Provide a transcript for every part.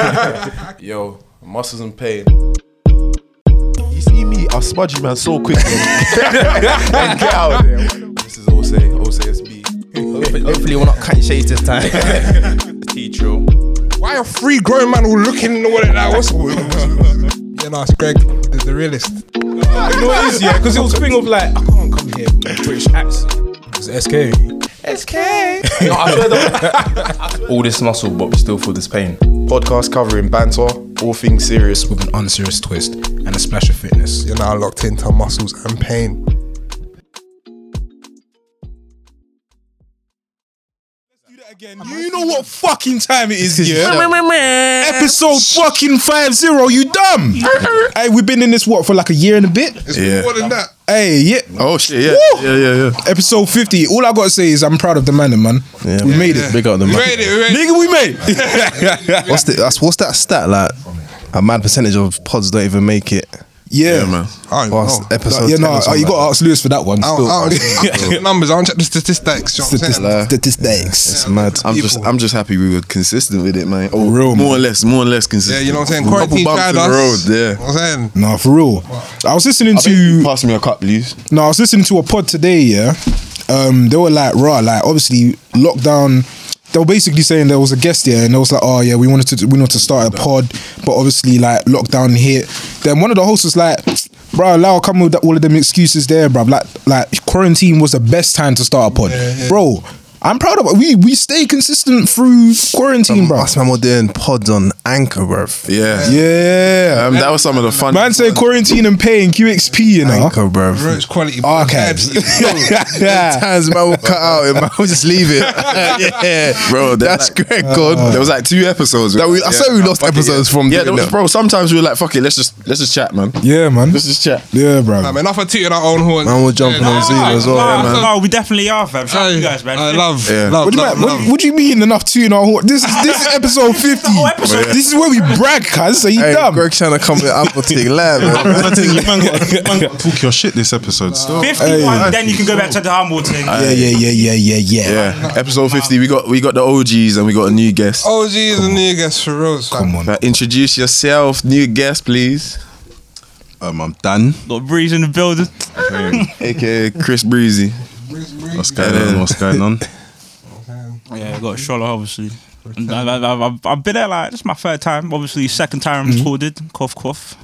Yo, muscles and pain. You see me, I'll smudge you, man, so quickly. and get out there. This is Ose, OSASB. Hopefully, hopefully we're not cutting shades this time. Teacher. Why are three grown men all looking in the wallet like what's what's- Yeah, no, it's Greg, the, the realist. You know what it is, yeah? Because it was a thing of like, I can't come here with a British accent. It's SK. No, I swear that. All this muscle, but we still feel this pain. Podcast covering banter, all things serious. With an unserious twist and a splash of fitness. You're now locked into muscles and pain. Again. You know what fucking time it is, yeah? Episode fucking 50, you dumb! hey, we've been in this, what, for like a year and a bit? It's Yeah. more than that. Hey, yeah. Oh shit, yeah. Woo! Yeah, yeah, yeah. Episode 50. All I gotta say is I'm proud of the man, man. Yeah, we made it. Big up the We man. made it, we made. Nigga, we made What's the that's what's that stat like? A mad percentage of pods don't even make it. Yeah. Yeah, man. I don't Past know. episode. yeah, 10 no, or uh, something you got to like ask Lewis for that one. I don't, Still. I don't, I don't check the numbers, I don't check the statistics. You know what I'm saying? Statistics. Statistics. It's mad. I'm just, I'm just happy we were consistent with it, man. Oh, Real, more man. or less, more or less consistent. Yeah, you know what I'm saying? Couple Quarantine bumps tried in the us. road, yeah. You know what I'm saying? No, for real. I was listening I think you to pass me a cup, please. no, I was listening to a pod today. Yeah, um, they were like, raw, like obviously lockdown. They were basically saying there was a guest there, and they was like, "Oh yeah, we wanted to we wanted to start a pod, but obviously like lockdown hit." Then one of the hosts was like, "Bro, allow come with all of them excuses there, bro. Like like quarantine was the best time to start a pod, bro." I'm proud of it. We we stay consistent through quarantine, bro. Us man were doing pods on Anchor, bro. Yeah. Yeah, Um, that was some of the fun. man. Say quarantine and paying QXP, you know. Anchor. Bro, it's quality. Archives. Yeah. Times man will cut out it, man. will just leave it. yeah, Bro, that's like- Greg God. There was like two episodes. That we- I said we lost fuck it, episodes yeah. from Yeah, there was, bro. Sometimes we were like, "Fuck it, let's just let's just chat, man. Yeah, man. Let's just chat." Yeah, bro. Um, enough of tooting our own horn. Man, we're jumping on Zoom as well. Yeah, man. No, we definitely are, fam. Shout out to you guys, man. I love, Yeah. love, What do you love, mean? love. What, what do you mean enough to you know? what- This is this is episode fifty. episode. This is where we brag, cuz. So you Hey, dumb. Greg trying to come with Apple thing live, man. I you man got, you man got to talk your shit this episode still. 51, then you can go back to the humble thing. Yeah, yeah, yeah, yeah, yeah, yeah. Yeah, episode fifty. We got we got the OGs and we got a new guest. Oh, geez, a new guest for real. Come on. Introduce yourself, new guest, please. Um, I'm Dan. Got Breeze in the building. AKA Chris Breezy. What's going on? What's going on? Yeah, I got Stroller, obviously. And I, I, I've, I've been there like this is my third time. Obviously, second time recorded. Cough, cough.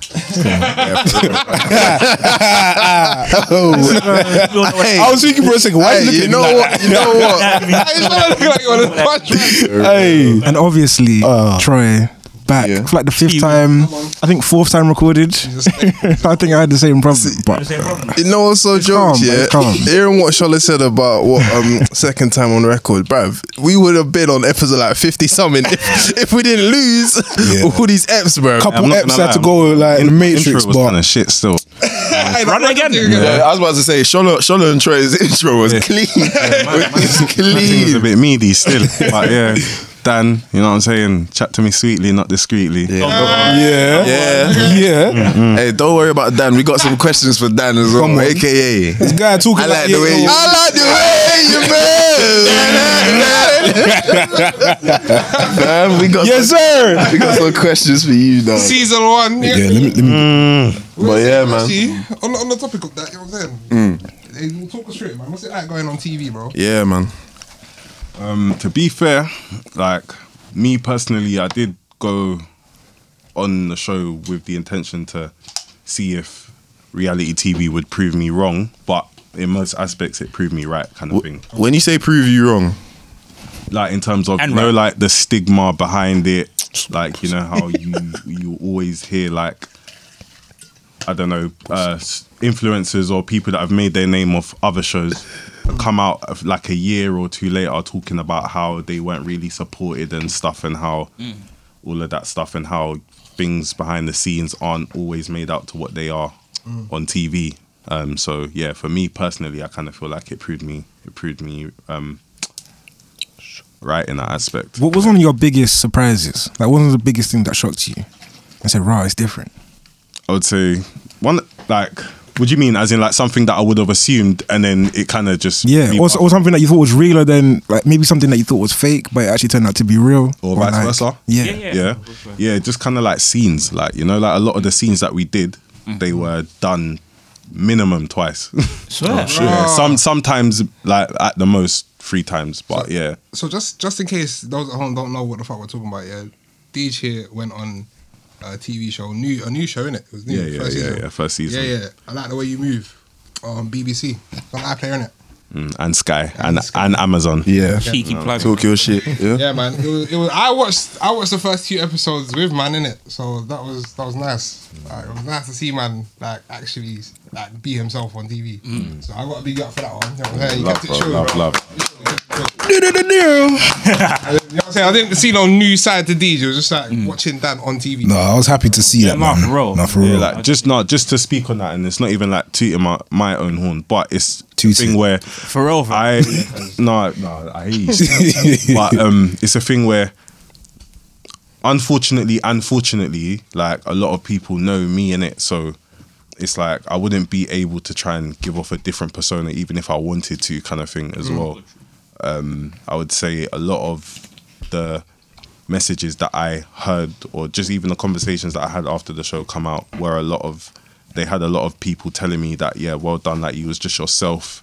I was thinking for a second. Why Hey, you you looking know like what? You know what? Hey, you look like you want to punch me. Hey, And obviously, Uh, Troy back Yeah. for like the fifth time. I think fourth time recorded. I think I had the same problem. But You know what's so jokes, yeah? calm. Hearing what Charlotte said about what um second time on record, bruv, we would have been on episode like 50 something if, if we didn't lose all these eps, bruv. A couple I'm eps had to go like in the Matrix, Intro was kind of shit still. Run again. Yeah, I was about to say, Shola, Shola and Troy's intro was clean. it's It was a bit meaty still. But yeah, Dan, you know what I'm saying? Chat to me sweetly, not discreetly. yeah, Yeah. yeah. Mm-hmm. Mm-hmm. Hey, don't worry about Dan. We got some questions for Dan as well, Come on. AKA. This guy talking I like like the way you- I like the way you move. Man, we got Yes, sir. we got some questions for you, though. Season one. Yeah. Yeah, let me, let me. Mm. But yeah, man. See, on, the- on the topic of that, you know what I'm saying? Mm. Hey, you talk us straight, man. What's it like going on TV, bro? Yeah, man. Um, to be fair, like me personally, I did go on the show with the intention to see if reality TV would prove me wrong, but in most aspects, it proved me right, kind of thing. When you say prove you wrong, Like in terms of And you know, right. like the stigma behind it, like you know how you you always hear like I don't know uh, influencers or people that have made their name off other shows come out of like a year or two later talking about how they weren't really supported and stuff and how all of that stuff and how things behind the scenes aren't always made out to what they are on TV. Um, so yeah, for me personally, I kind of feel like it proved me it proved me um, right in that aspect. what was one of your biggest surprises? Like, what was the biggest thing that shocked you? I said, "Raw, it's different." I would say one like What do you mean? As in like something that I would have assumed, and then it kind of just Yeah, or, or something that you thought was realer than like maybe something that you thought was fake, but it actually turned out to be real, or vice like- versa. Yeah, Yeah, yeah, yeah, just kind of like scenes, like you know, like a lot of the scenes that we did, mm-hmm. they were done minimum twice. Swear. yeah, some sometimes like at the most three times, but yeah, So just just in case those at home don't know what the fuck we're talking about, yeah, Deej here went on a TV show, new a new show, innit? It was new, yeah, yeah, first yeah, season. yeah, first season, Yeah, yeah. I like the way you move on BBC. It's on iPlayer, innit? Mm, and Sky and Sky. and Amazon. Yeah. Cheeky plug. Talk your shit. Yeah. Yeah, man. It was, it was. I watched. I watched the first few episodes with man in it, so that was that was nice. Like, it was nice to see man like actually like be himself on TV. So I got to big up for that one. You know what I'm? You Love, kept it bro, short, love, bro. love. You know what I'm saying? I didn't see no new side to DJ. It was just like watching that on TV. No, I was happy to see that, nah, man. for real. Nah, for Yeah, real. like just not just to speak on that, and it's not even like tooting my, my own horn, but it's the Toot thing where For real, fam. I no no I hear but um, it's a thing where unfortunately, unfortunately, like a lot of people know me in it, so it's like I wouldn't be able to try and give off a different persona, even if I wanted to, kind of thing as well. Um, I would say a lot of the messages that I heard, or just even the conversations that I had after the show come out, were a lot of they had a lot of people telling me that yeah, well done, like you was just yourself.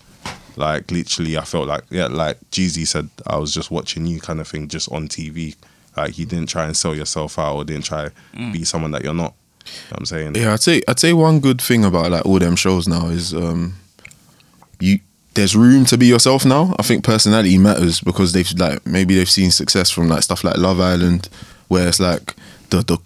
Like literally, I felt like yeah, like Jeezy said, I was just watching you, kind of thing, just on TV. Like you didn't try and sell yourself out, or didn't try be someone that you're not. You know I'm saying Yeah, I'd say I'd say one good thing about like all them shows now is um you there's room to be yourself now. I think personality matters because they've like maybe they've seen success from like stuff like Love Island, where it's like the the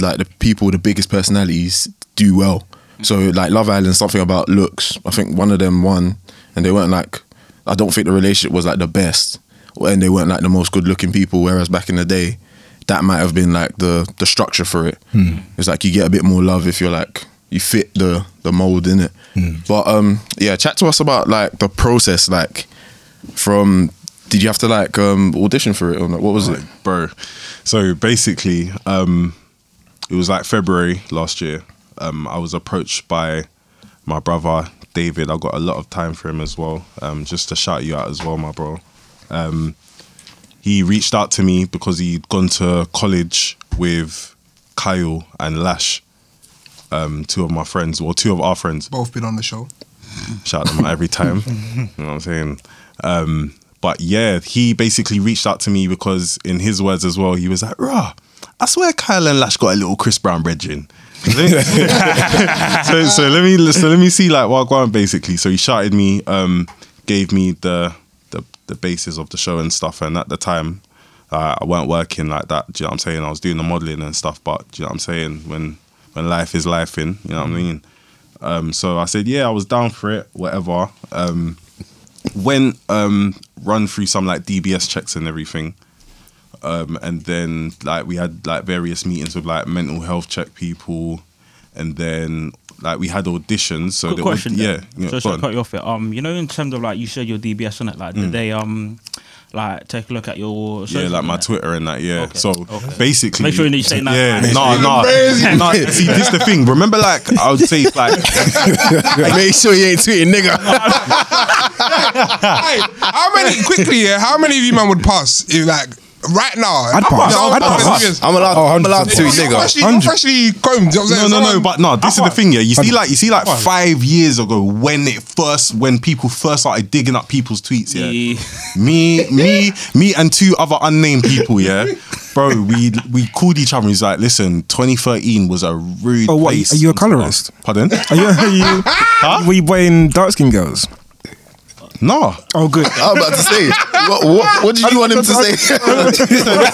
like the people with the biggest personalities do well. So like Love Island, something about looks. I think one of them won, and they weren't like. I don't think the relationship was like the best, and they weren't like the most good looking people. Whereas back in the day, that might have been like the the structure for it. It's like you get a bit more love if you're like you fit the the mold in it. But um, yeah, chat to us about like the process, like from. Did you have to like um audition for it or not? What was it? bro. So basically, um, it was like February last year. Um, I was approached by my brother David. I got a lot of time for him as well. Um, just to shout you out as well, my bro. Um, he reached out to me because he'd gone to college with Kyle and Lash, um, two of my friends, or two of our friends. Both been on the show. Shout them out every time. you know what I'm saying? Um, but yeah, he basically reached out to me because, in his words as well, he was like, "Rah, I swear Kyle and Lash got a little Chris Brown brethren." so, so let me so let me see like what going basically. So he shouted me, um, gave me the the basis of the show and stuff. And at the time, uh, I weren't working like that. Do you know what I'm saying? I was doing the modeling and stuff. But do you know what I'm saying? When when life is life in, you know what I mean. Um, so I said, yeah, I was down for it, whatever. Um, went um, run through some like DBS checks and everything. Um, and then like we had like various meetings with like mental health check people, and then like we had auditions. So Quick there was- question. yeah, then. yeah, Just go to cut you off it. Um, you know, in terms of like you said your DBS on it, like did they um, like take a look at your Yeah, like my? Twitter and that. Yeah. Okay, So okay. basically, Make sure you say that. Yeah, no, no, no. See, this the thing. Remember, like I would say, like Make sure you ain't tweeting, nigga. hey, how many quickly? Yeah, how many of you man would pass if like right now? I'd pass. No, I'd no, pass. serious. I'm allowed. Oh, I'm allowed to, 100%. You're nigga. freshly, you're freshly combed. You know what I'm No, saying? no, no, but no. This is the thing, yeah. You see, like, you see, like, five years ago, when it first, when people first started digging up people's tweets, yeah. Yeah. Me, me, me, and two other unnamed people, yeah, bro. We we called each other. and He's like, listen, 2013 was a rude. Oh, what, place are you a colorist? stuff." colourist? Pardon? Are you, are you, were you buying dark skin girls? No. Oh, good. I was about to say. What, what, what did you want him to say?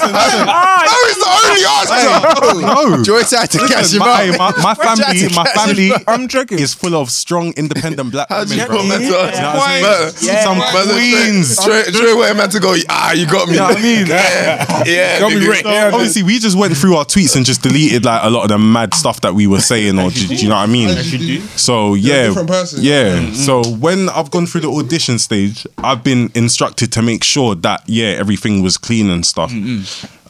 That is the only answer. No. Joy tried to catch him my, out. hey, my, my family, my family. I'm joking. is full of strong, independent black How'd you women, bro. put that You to know what I'm? Yeah. Some queens. Straight, straight away, man, to go. Ah, you got me. You know what I mean? Yeah, yeah. Got me right. So Yeah, obviously, we just went through our tweets and just deleted like a lot of the mad stuff that we were saying, or do, do you know what I mean? So yeah, different person. yeah. So when I've gone through the audition stage, I've been instructed to make sure that yeah, everything was clean and stuff.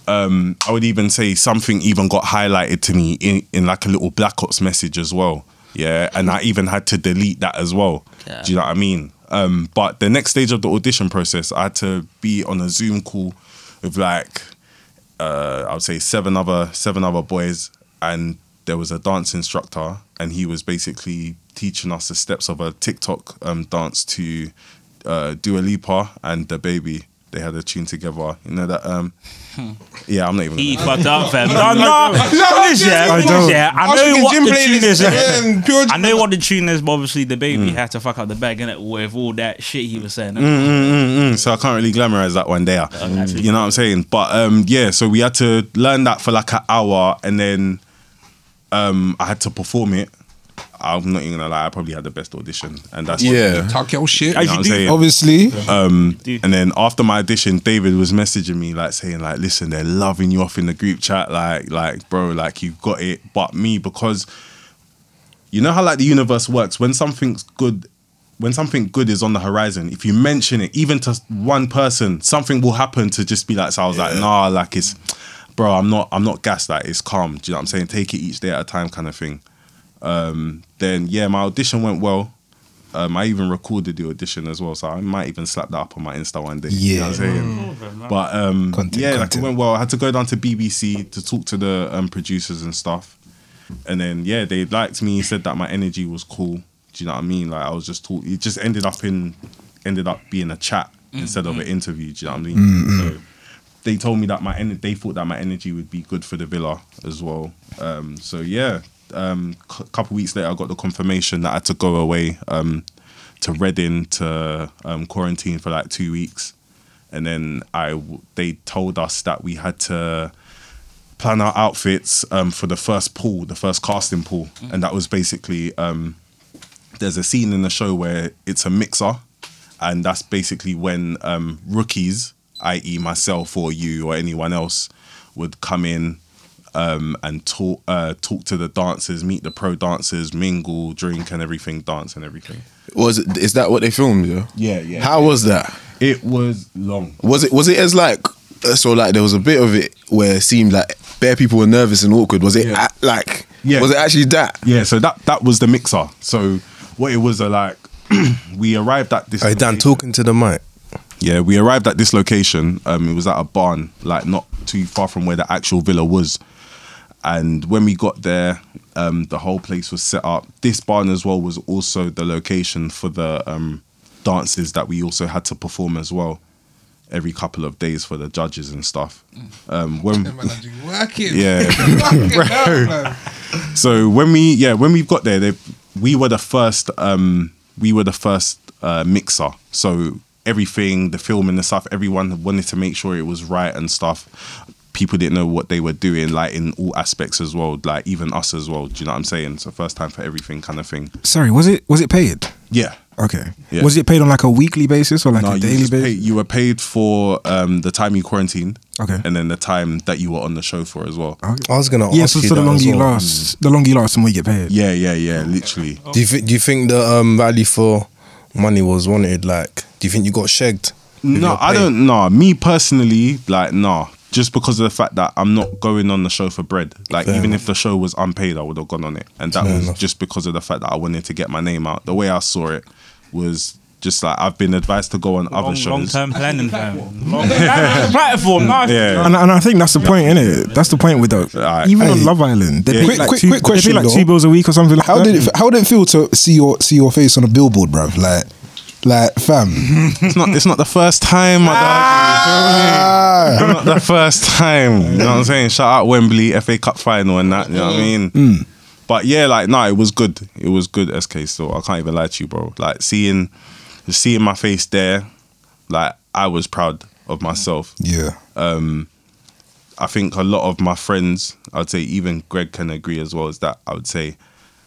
Um, I would even say something even got highlighted to me in, in like a little Black Ops message as well. Yeah, and I even had to delete that as well. Yeah. Do you know what I mean? Um, but the next stage of the audition process, I had to be on a Zoom call with like uh, I would say seven other seven other boys, and there was a dance instructor, and he was basically teaching us the steps of a TikTok um, dance to uh, Dua Lipa and DaBaby. They had a tune together. You know that. Um, yeah, I'm not even. He gonna- fucked up, fam. No, no, no, listen, yeah, I don't. yeah. I I know what the tune is. man, I know what the tune is, but obviously DaBaby Mm. had to fuck up the bag in it with all that shit he was saying. Mm, mm, mm, mm. So I can't really glamorize that one there. You know what I'm saying? But um, yeah, so we had to learn that for like an hour, and then um, I had to perform it. I'm not even gonna lie, I probably had the best audition, and that's Yeah. Talk your shit. You know what I'm saying? Obviously, Um, and then after my audition, David was messaging me like saying like, "Listen, they're loving you off in the group chat, like, like, bro, like you got it." But me, because you know how like the universe works, when something's good, when something good is on the horizon, if you mention it, even to one person, something will happen to just be like. So I was like, "Nah, like it's, bro, I'm not, I'm not gassed. Like it's calm. Do you know what I'm saying? Take it each day at a time, kind of thing." Um, then yeah, my audition went well. Um, I even recorded the audition as well, so I might even slap that up on my Insta one day. you know what I'm saying? But um, Content, yeah, like it went well. I had to go down to BBC to talk to the um, producers and stuff, and then yeah, they liked me. Said that my energy was cool. Do you know what I mean? Like I was just talk. It just ended up in ended up being a chat instead of an interview. Do you know what I mean? So they told me that my en- they thought that my energy would be good for the villa as well. Um, so yeah, um, a couple weeks later, I got the confirmation that I had to go away um, to Reading to um, quarantine for like two weeks, and then I they told us that we had to plan our outfits um, for the first pool, the first casting pool, and that was basically um, there's a scene in the show where it's a mixer, and that's basically when um, rookies, i.e., myself or you or anyone else, would come in um, and talk uh, talk to the dancers, meet the pro dancers, mingle, drink, and everything, dance and everything. Was it? Is that what they filmed? Yeah. Yeah, yeah. How was that? It was long. Was it? Was it as like? uh, So like there was a bit of it where it seemed like bare people were nervous and awkward. Was it Yeah. a- like? Yeah. Was it actually that? Yeah, so that that was the mixer. So what it was uh, like, we arrived at this. Hey Dan, talking to the mic. Yeah, we arrived at this location. Um, it was at a barn, like not too far from where the actual villa was. And when we got there, um, the whole place was set up. This barn as well was also the location for the um, dances that we also had to perform as well, every couple of days for the judges and stuff. Um, when Man, I do working. Yeah. Hell, so when we yeah when we got there they, we were the first um we were the first uh, mixer so everything the film and the stuff everyone wanted to make sure it was right and stuff people didn't know what they were doing like in all aspects as well like even us as well do you know what i'm saying so first time for everything kind of thing Sorry, was it was it paid? yeah Okay. Yeah. Was it paid on like a weekly basis or like no, a daily just basis? paid, you were paid for um, the time you quarantined Okay. and then the time that you were on the show for as well I was gonna yeah, ask so, you so the longer you well. last, the longer you last, the more you get paid. yeah yeah yeah literally Do you think? Do you think the um, value for money was wanted? Like, do you think you got shagged? No, I don't know. Me personally, like, nah. Just because of the fact that I'm not going on the show for bread. Like, Fair even enough. if the show was unpaid, I would have gone on it. And that Fair was enough. just because of the fact that I wanted to get my name out. The way I saw it was just like I've been advised to go on other shows. long term planning, fam. Long platform, nice. Yeah. And, and I think that's the point, innit? That's the point with the Alright. even Hey. on Love Island. They Yeah. pay Quick- like quick- two, quick they pay question, like though. two bills a week or something like how that. did it? How did it feel to see your see your face on a billboard, bruv? Like, like, fam. It's not. It's not the first time. My Ah. dog. Not the first time. You know what I'm saying? Shout out Wembley FA Cup final and that. You know what I mean? Mm. But yeah, like no, it was good. It was good. SK. So I can't even lie to you, bro. Like seeing, seeing my face there, like I was proud of myself. Yeah. Um, I think a lot of my friends, I'd say even Greg can agree as well, is that I would say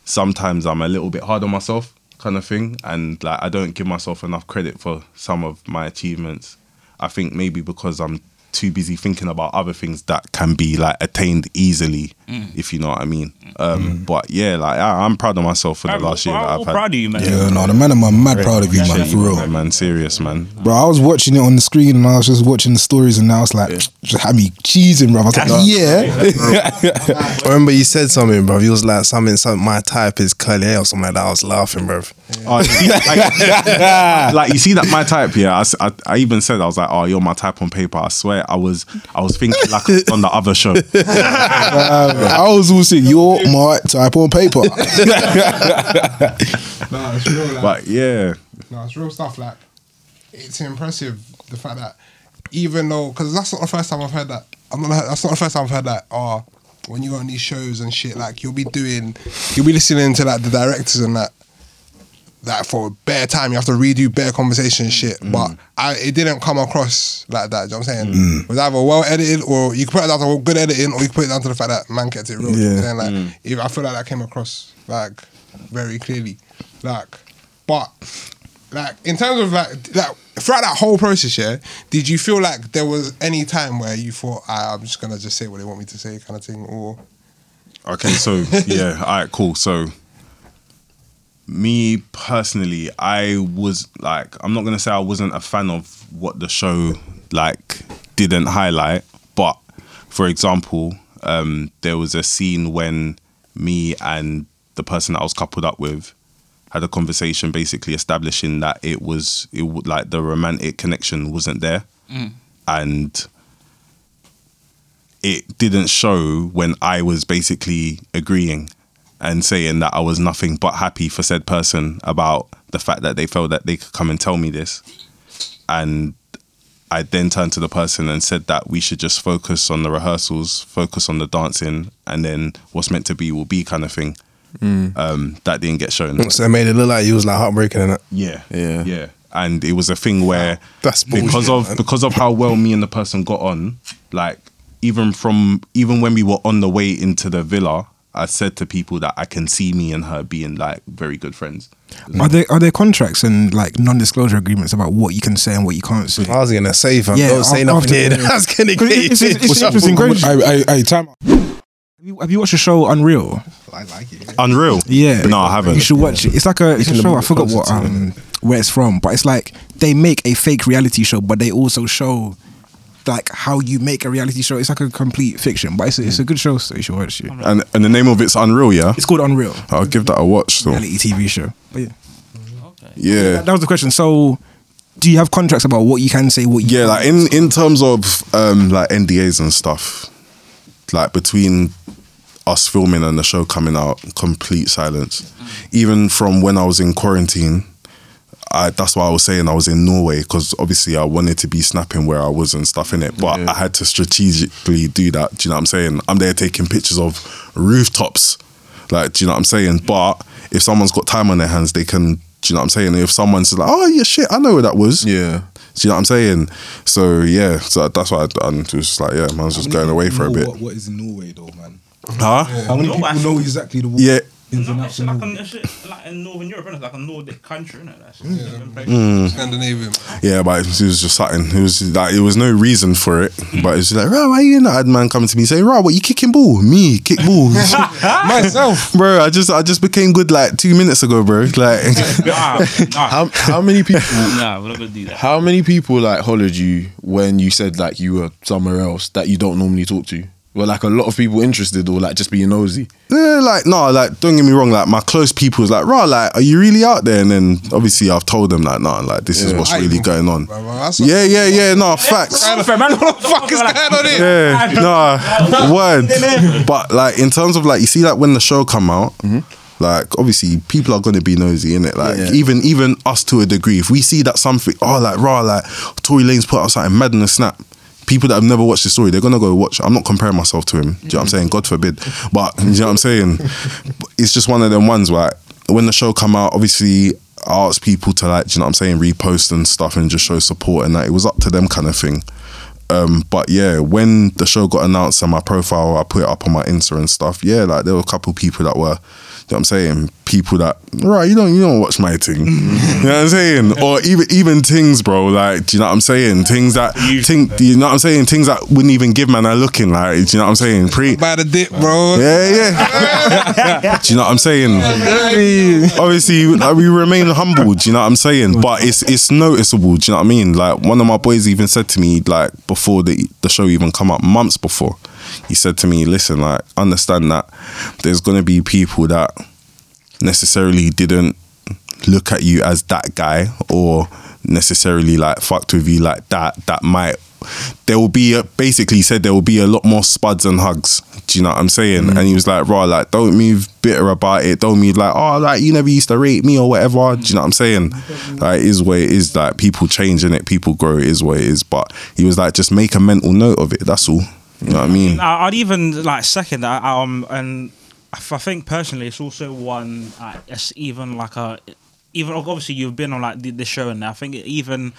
sometimes I'm a little bit hard on myself, kind of thing, and like I don't give myself enough credit for some of my achievements. I think maybe because I'm too busy thinking about other things that can be like attained easily. Mm. if you know what I mean. Mm. Um, mm. But yeah, like I, I'm proud of myself for the I'm last year I'm that I've had. proud of you, man. Yeah, no, the man, I'm mad proud of you, man, Appreciate for real. man, man. Serious, man. Bro, I was watching it on the screen and I was just watching the stories and I was like, just had me cheesing, bro. I was like, yeah. I remember you said something, bro. He was like something, something. My type is curly hair or something like that. I was laughing, bro. Oh, you like, like, you see that my type, yeah. I even said I was like, "Oh, you're my type on paper." I swear, I was, I was thinking like on the other show. I was all saying, you're my type on paper. Nah, it's real. Like, But yeah, No, it's real stuff. Like, it's impressive the fact that even though, because that's not the first time I've heard that. I'm not. That's not the first time I've heard that. Oh, when you go on these shows and shit, like you'll be doing, you'll be listening to like the directors and that. That for a better time, you have to redo better conversation and shit. But I, it didn't come across like that. Do you know what I'm saying? It was either well edited, or you could put it down to good editing, or you could put it down to the fact that man kept it real. You know what I'm saying? Like, if, I feel like that came across like very clearly. Like, but like in terms of like like throughout that whole process, yeah, did you feel like there was any time where you thought ah, I'm just gonna just say what they want me to say, kind of thing, or Okay, so yeah, all right, cool. So me personally, I was like, I'm not gonna say I wasn't a fan of what the show like didn't highlight, but for example, um, there was a scene when me and the person that I was coupled up with had a conversation, basically establishing that it was it would like the romantic connection wasn't there, and it didn't show when I was basically agreeing and saying that I was nothing but happy for said person about the fact that they felt that they could come and tell me this. And I then turned to the person and said that we should just focus on the rehearsals, focus on the dancing, and then what's meant to be will be kind of thing. Um, that didn't get shown. So it made it look like he was like heartbreaking and that. Yeah, Yeah. yeah. And it was a thing where That's because of man. because of how well me and the person got on, like even from even when we were on the way into the villa, I said to people that I can see me and her being like very good friends. Are there are there contracts and like non-disclosure agreements about what you can say and what you can't say? I was gonna say, fam, Yeah, don't say af- nothing after- here. That's gonna get It's, it's, it's What's up, interesting. bro? Have, I, I, I, time. you, have you watched the show Unreal? I like it. Yeah. Unreal. Yeah, No, I haven't. You should watch it. It's like a, it's a show. I forgot what um where it's from, but it's like they make a fake reality show, but they also show like how you make a reality show. It's like a complete fiction, but it's a, it's a good show, so you should watch it. And and the name of it's Unreal, yeah. It's called Unreal, I'll give that a watch. So reality TV show. But yeah, yeah. that was the question. So, do you have contracts about what you can say? What you Yeah, like in in terms of um like NDAs and stuff, like between us filming and the show coming out, complete silence. Even from when I was in quarantine, I that's why I was saying I was in Norway because obviously I wanted to be snapping where I was and stuff in it, but I had to strategically do that. Do you know what I'm saying? I'm there taking pictures of rooftops, like do you know what I'm saying? But if someone's got time on their hands, they can. Do you know what I'm saying? If someone's like, oh yeah, shit, I know where that was. Yeah. Do you know what I'm saying? So yeah, so that's why I done. It was just like yeah, man was just going away for a bit. What, what is Norway though, man? Huh? How many people know exactly the Yeah. Ins and No, outs like, Norway? like in Northern Europe, innit? It's like a Nordic country, innit? That's Mm. Scandinavian. Yeah, but it was just something. It was like it was no reason for it, but it's like, right, why are you not? I had man coming to me saying, right, what you kicking ball? Me kick ball, myself, bro. I just I just became good like two minutes ago, bro. Like, Nah, nah, How, how many people nah, we're not gonna do that. how many people like hollered you when you said like you were somewhere else that you don't normally talk to? Were like a lot of people interested or like just being nosy? yeah, like no, like don't get me wrong. Like my close people was like, right, like are you really out there? And then obviously I've told them like, nah, like this is what's I really going on. Bro, bro, that's Yeah, yeah, yeah. No facts. What the fuck is going on here? Yeah, nah, word. But like in terms of like you see like when the show come out, mm-hmm. like obviously people are gonna be nosy in it. Like Yeah. even even us to a degree, if we see that something, oh like raw, like Tory Lanez put out something mad in the snap. People that have never watched the story, they're gonna go watch. I'm not comparing myself to him. Do you know what I'm mm. saying? God forbid. But you know what I'm saying? It's just one of them ones where when the show come out, obviously I asked people to like, do you know what I'm saying, repost and stuff and just show support and that it was up to them kind of thing. Um, but yeah, when the show got announced and my profile, I put it up on my Insta and stuff. Yeah, like there were a couple people that were, you know what I'm saying, people that right, you don't you don't watch my thing, you know what I'm saying, or even even things, bro. Like, do you know what I'm saying? Things that think, do you know what I'm saying? Things that wouldn't even give man a looking like, do you know what I'm saying? Pre, By the dip, bro. yeah, yeah. do you know what I'm saying? Obviously, like, we remain humble. Do you know what I'm saying? But it's it's noticeable. Do you know what I mean? Like one of my boys even said to me, like before the the show even come up, months before, he said to me, "Listen, like understand that there's gonna be people that necessarily didn't look at you as that guy or necessarily like fucked with you like that that might there will be a, basically said there will be a lot more spuds and hugs. Do you know what i'm saying? And he was like raw like don't move bitter about it. Don't move like oh like you never used to rate me or whatever. Do you know what i'm saying? Like it is what it is. Like people changing it. People grow. It is what it is. But he was like just make a mental note of it. That's all. You know what i mean? I'd even like second that. Um, and I think personally, it's also one. Uh, it's even like a, even obviously you've been on like the, the show, and I think even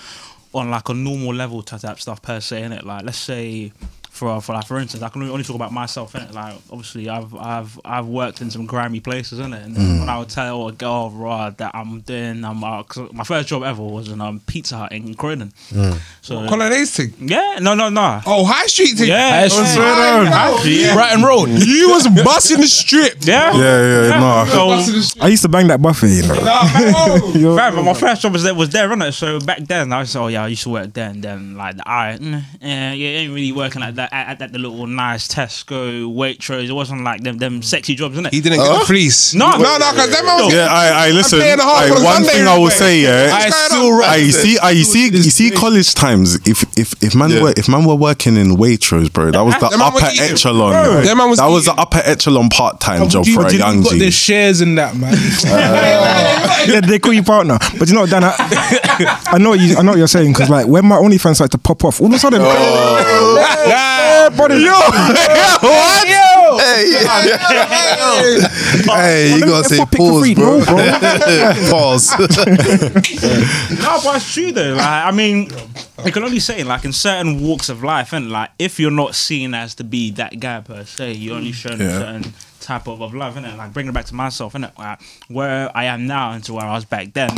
on like a normal level type type stuff per se, in it. Like let's say. For, for like for instance, I can only talk about myself in it. Like obviously, I've I've I've worked in some grimy places in it, and Mm. when I would tell a girl raw that I'm doing, I'm uh, 'cause my first job ever was in um, Pizza Hut in Croydon. So What colour these thing? yeah, no, no, no. Oh, High Street thing. Yeah, High Street. High Street, yeah. Brighton Road. You was busting the strip. Yeah, yeah yeah no So, Busting the strip. I used to bang that buffet, you know. Nah, Fam, my first job was there, was there, innit? So back then, I said, oh yeah, I used to work there, and then like the I, mm, yeah, yeah, ain't really working like that at, at the little nice Tesco Waitrose. It wasn't like them them sexy jobs, innit? He didn't get a fleece. No. no, no, because them was Yeah, I, I listen. paying a half I, on one Sunday thing I will say, yeah, I still I see, I see, you see, college times. If if if man Yeah. were if man were working in Waitrose, bro, that was the Them man was upper eating. echelon. Bro, bro. them was that was the upper echelon part time job G, for a you know, young you got G. the shares in that, man. Uh, yeah, they call you partner. But you know, Dan, I, I know you, I know what you're saying because like when my only OnlyFans started to pop off, all of a sudden, oh. yeah, brother, yo, what? Hey, hey, you gotta say Pick pause, bro. no, bro. pause. No, but it's true though. Like, I mean, I can only say like in certain walks of life, and like if you're not seen as to be that guy per se, you're only shown a certain type of, of love, innit? Like bringing it back to myself, innit? Like where I am now and to where I was back then.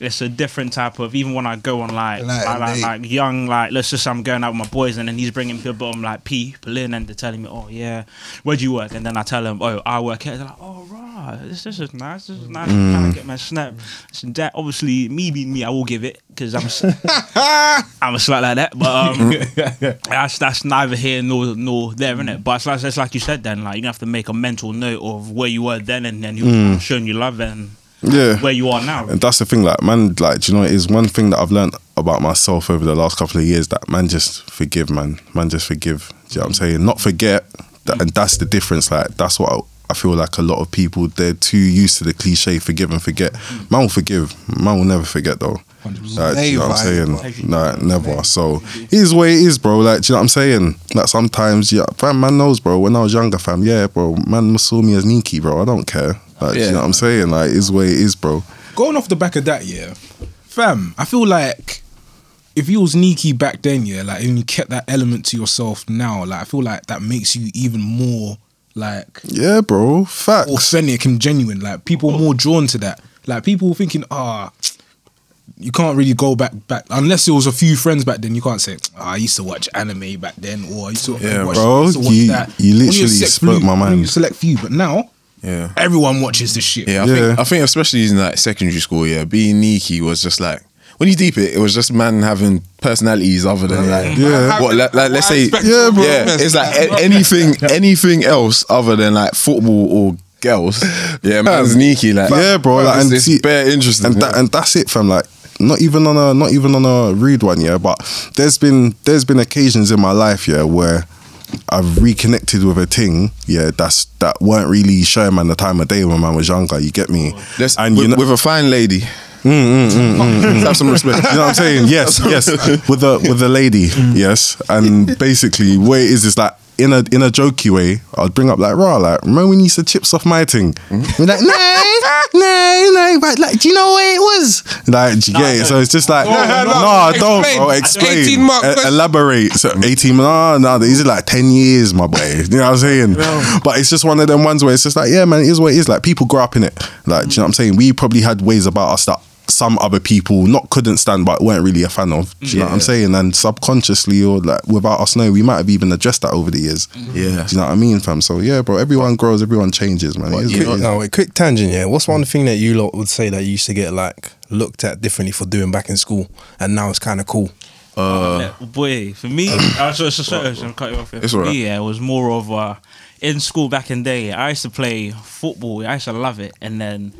It's a different type of even when I go on like Like, like, like, like young like let's just say I'm going out with my boys and then he's bringing people um, like people in and they're telling me oh yeah where do you work? And then I tell them oh I work here. They're like oh right this, this is nice this is nice. I'm trying to get my snap. So that obviously me being me I will give it because I'm a I'm a slut like that but um that's that's neither here nor nor there in it but it's like, it's like you said then like you have to make a mental note of where you were then and then you've shown you love and Yeah. where you are now And that's the thing, like man, like do you know, it is one thing that I've learned about myself over the last couple of years that man just forgive, man, man just forgive. Do you know what I'm saying? Not forget, that, and that's the difference. Like that's what I, I feel like a lot of people they're too used to the cliche forgive and forget. Man will forgive, man will never forget though. Like, do you know what I'm saying? Nah, never. So it is what it is, bro. Like, do you know what I'm saying? Like sometimes, yeah, fam, man knows, bro. When I was younger, fam, yeah, bro, man saw me as Niki, bro. I don't care. Like, do you know what I'm saying? Like, it is what it is, bro. Going off the back of that, yeah, fam, I feel like if you was sneaky back then, yeah, like and you kept that element to yourself now, like I feel like that makes you even more like Yeah, bro. Facts. authentic and genuine. Like people are more drawn to that. Like people thinking, ah, you can't really go back back unless it was a few friends back then. You can't say, "Ah, I used to watch anime back then, or I used to Yeah, watch, bro, used to watch you- that. you literally select spoke few- my mind. a select few, but now Yeah. everyone watches this shit. Yeah, I Yeah. think I think especially in like secondary school, yeah, being Niki was just like when you deep it, it was just man having personalities other than like Yeah. what like, like let's say Yeah, bro. yeah, it's like a- anything anything else other than like football or girls. Yeah, man's Niki like yeah, bro. Like, and it's see- bare interesting. and yeah. that, and that's it, fam. Like, not even on a not even on a rude one, yeah. But there's been there's been occasions in my life, yeah, where I've reconnected with a thing, yeah, that's that weren't really showing man the time of day when man was younger. You get me? Let's, and with, you know, with a fine lady. Mm, mm, mm, mm Let's have some respect. you know what I'm saying? Yes, yes. With a with the lady, yes. And basically, what it is is that in a in a jokey way, I'd bring up like, raw, like, remember when you used to chips off my thing? Mm-hmm. Be like, no, no, no, but like, do you know what it was? Like, do you get it? So it's just like, no, no, no, I don't, explain. bro, explain, 18 month E- elaborate. So eighteen, no, no, these are like ten years, my boy. You know what I'm saying? But it's just one of them ones where it's just like, yeah, man, it is what it is. Like people grow up in it. Like, do you know what I'm saying? We probably had ways about us that some other people not couldn't stand but weren't really a fan of. Do you know what I'm saying? And subconsciously or like without us knowing, we might have even addressed that over the years. Yeah. Do you know what I mean, fam? So yeah, bro, everyone grows, everyone changes, man. It is what it is. No, wait, quick tangent, yeah. What's one thing that you lot would say that you used to get like looked at differently for doing back in school, and now it's kind of cool? Yeah, boy, for me, uh, cut you off here. It's For alright. me, yeah, it was more of uh, in school back in the day. I used to play football. I used to love it, and then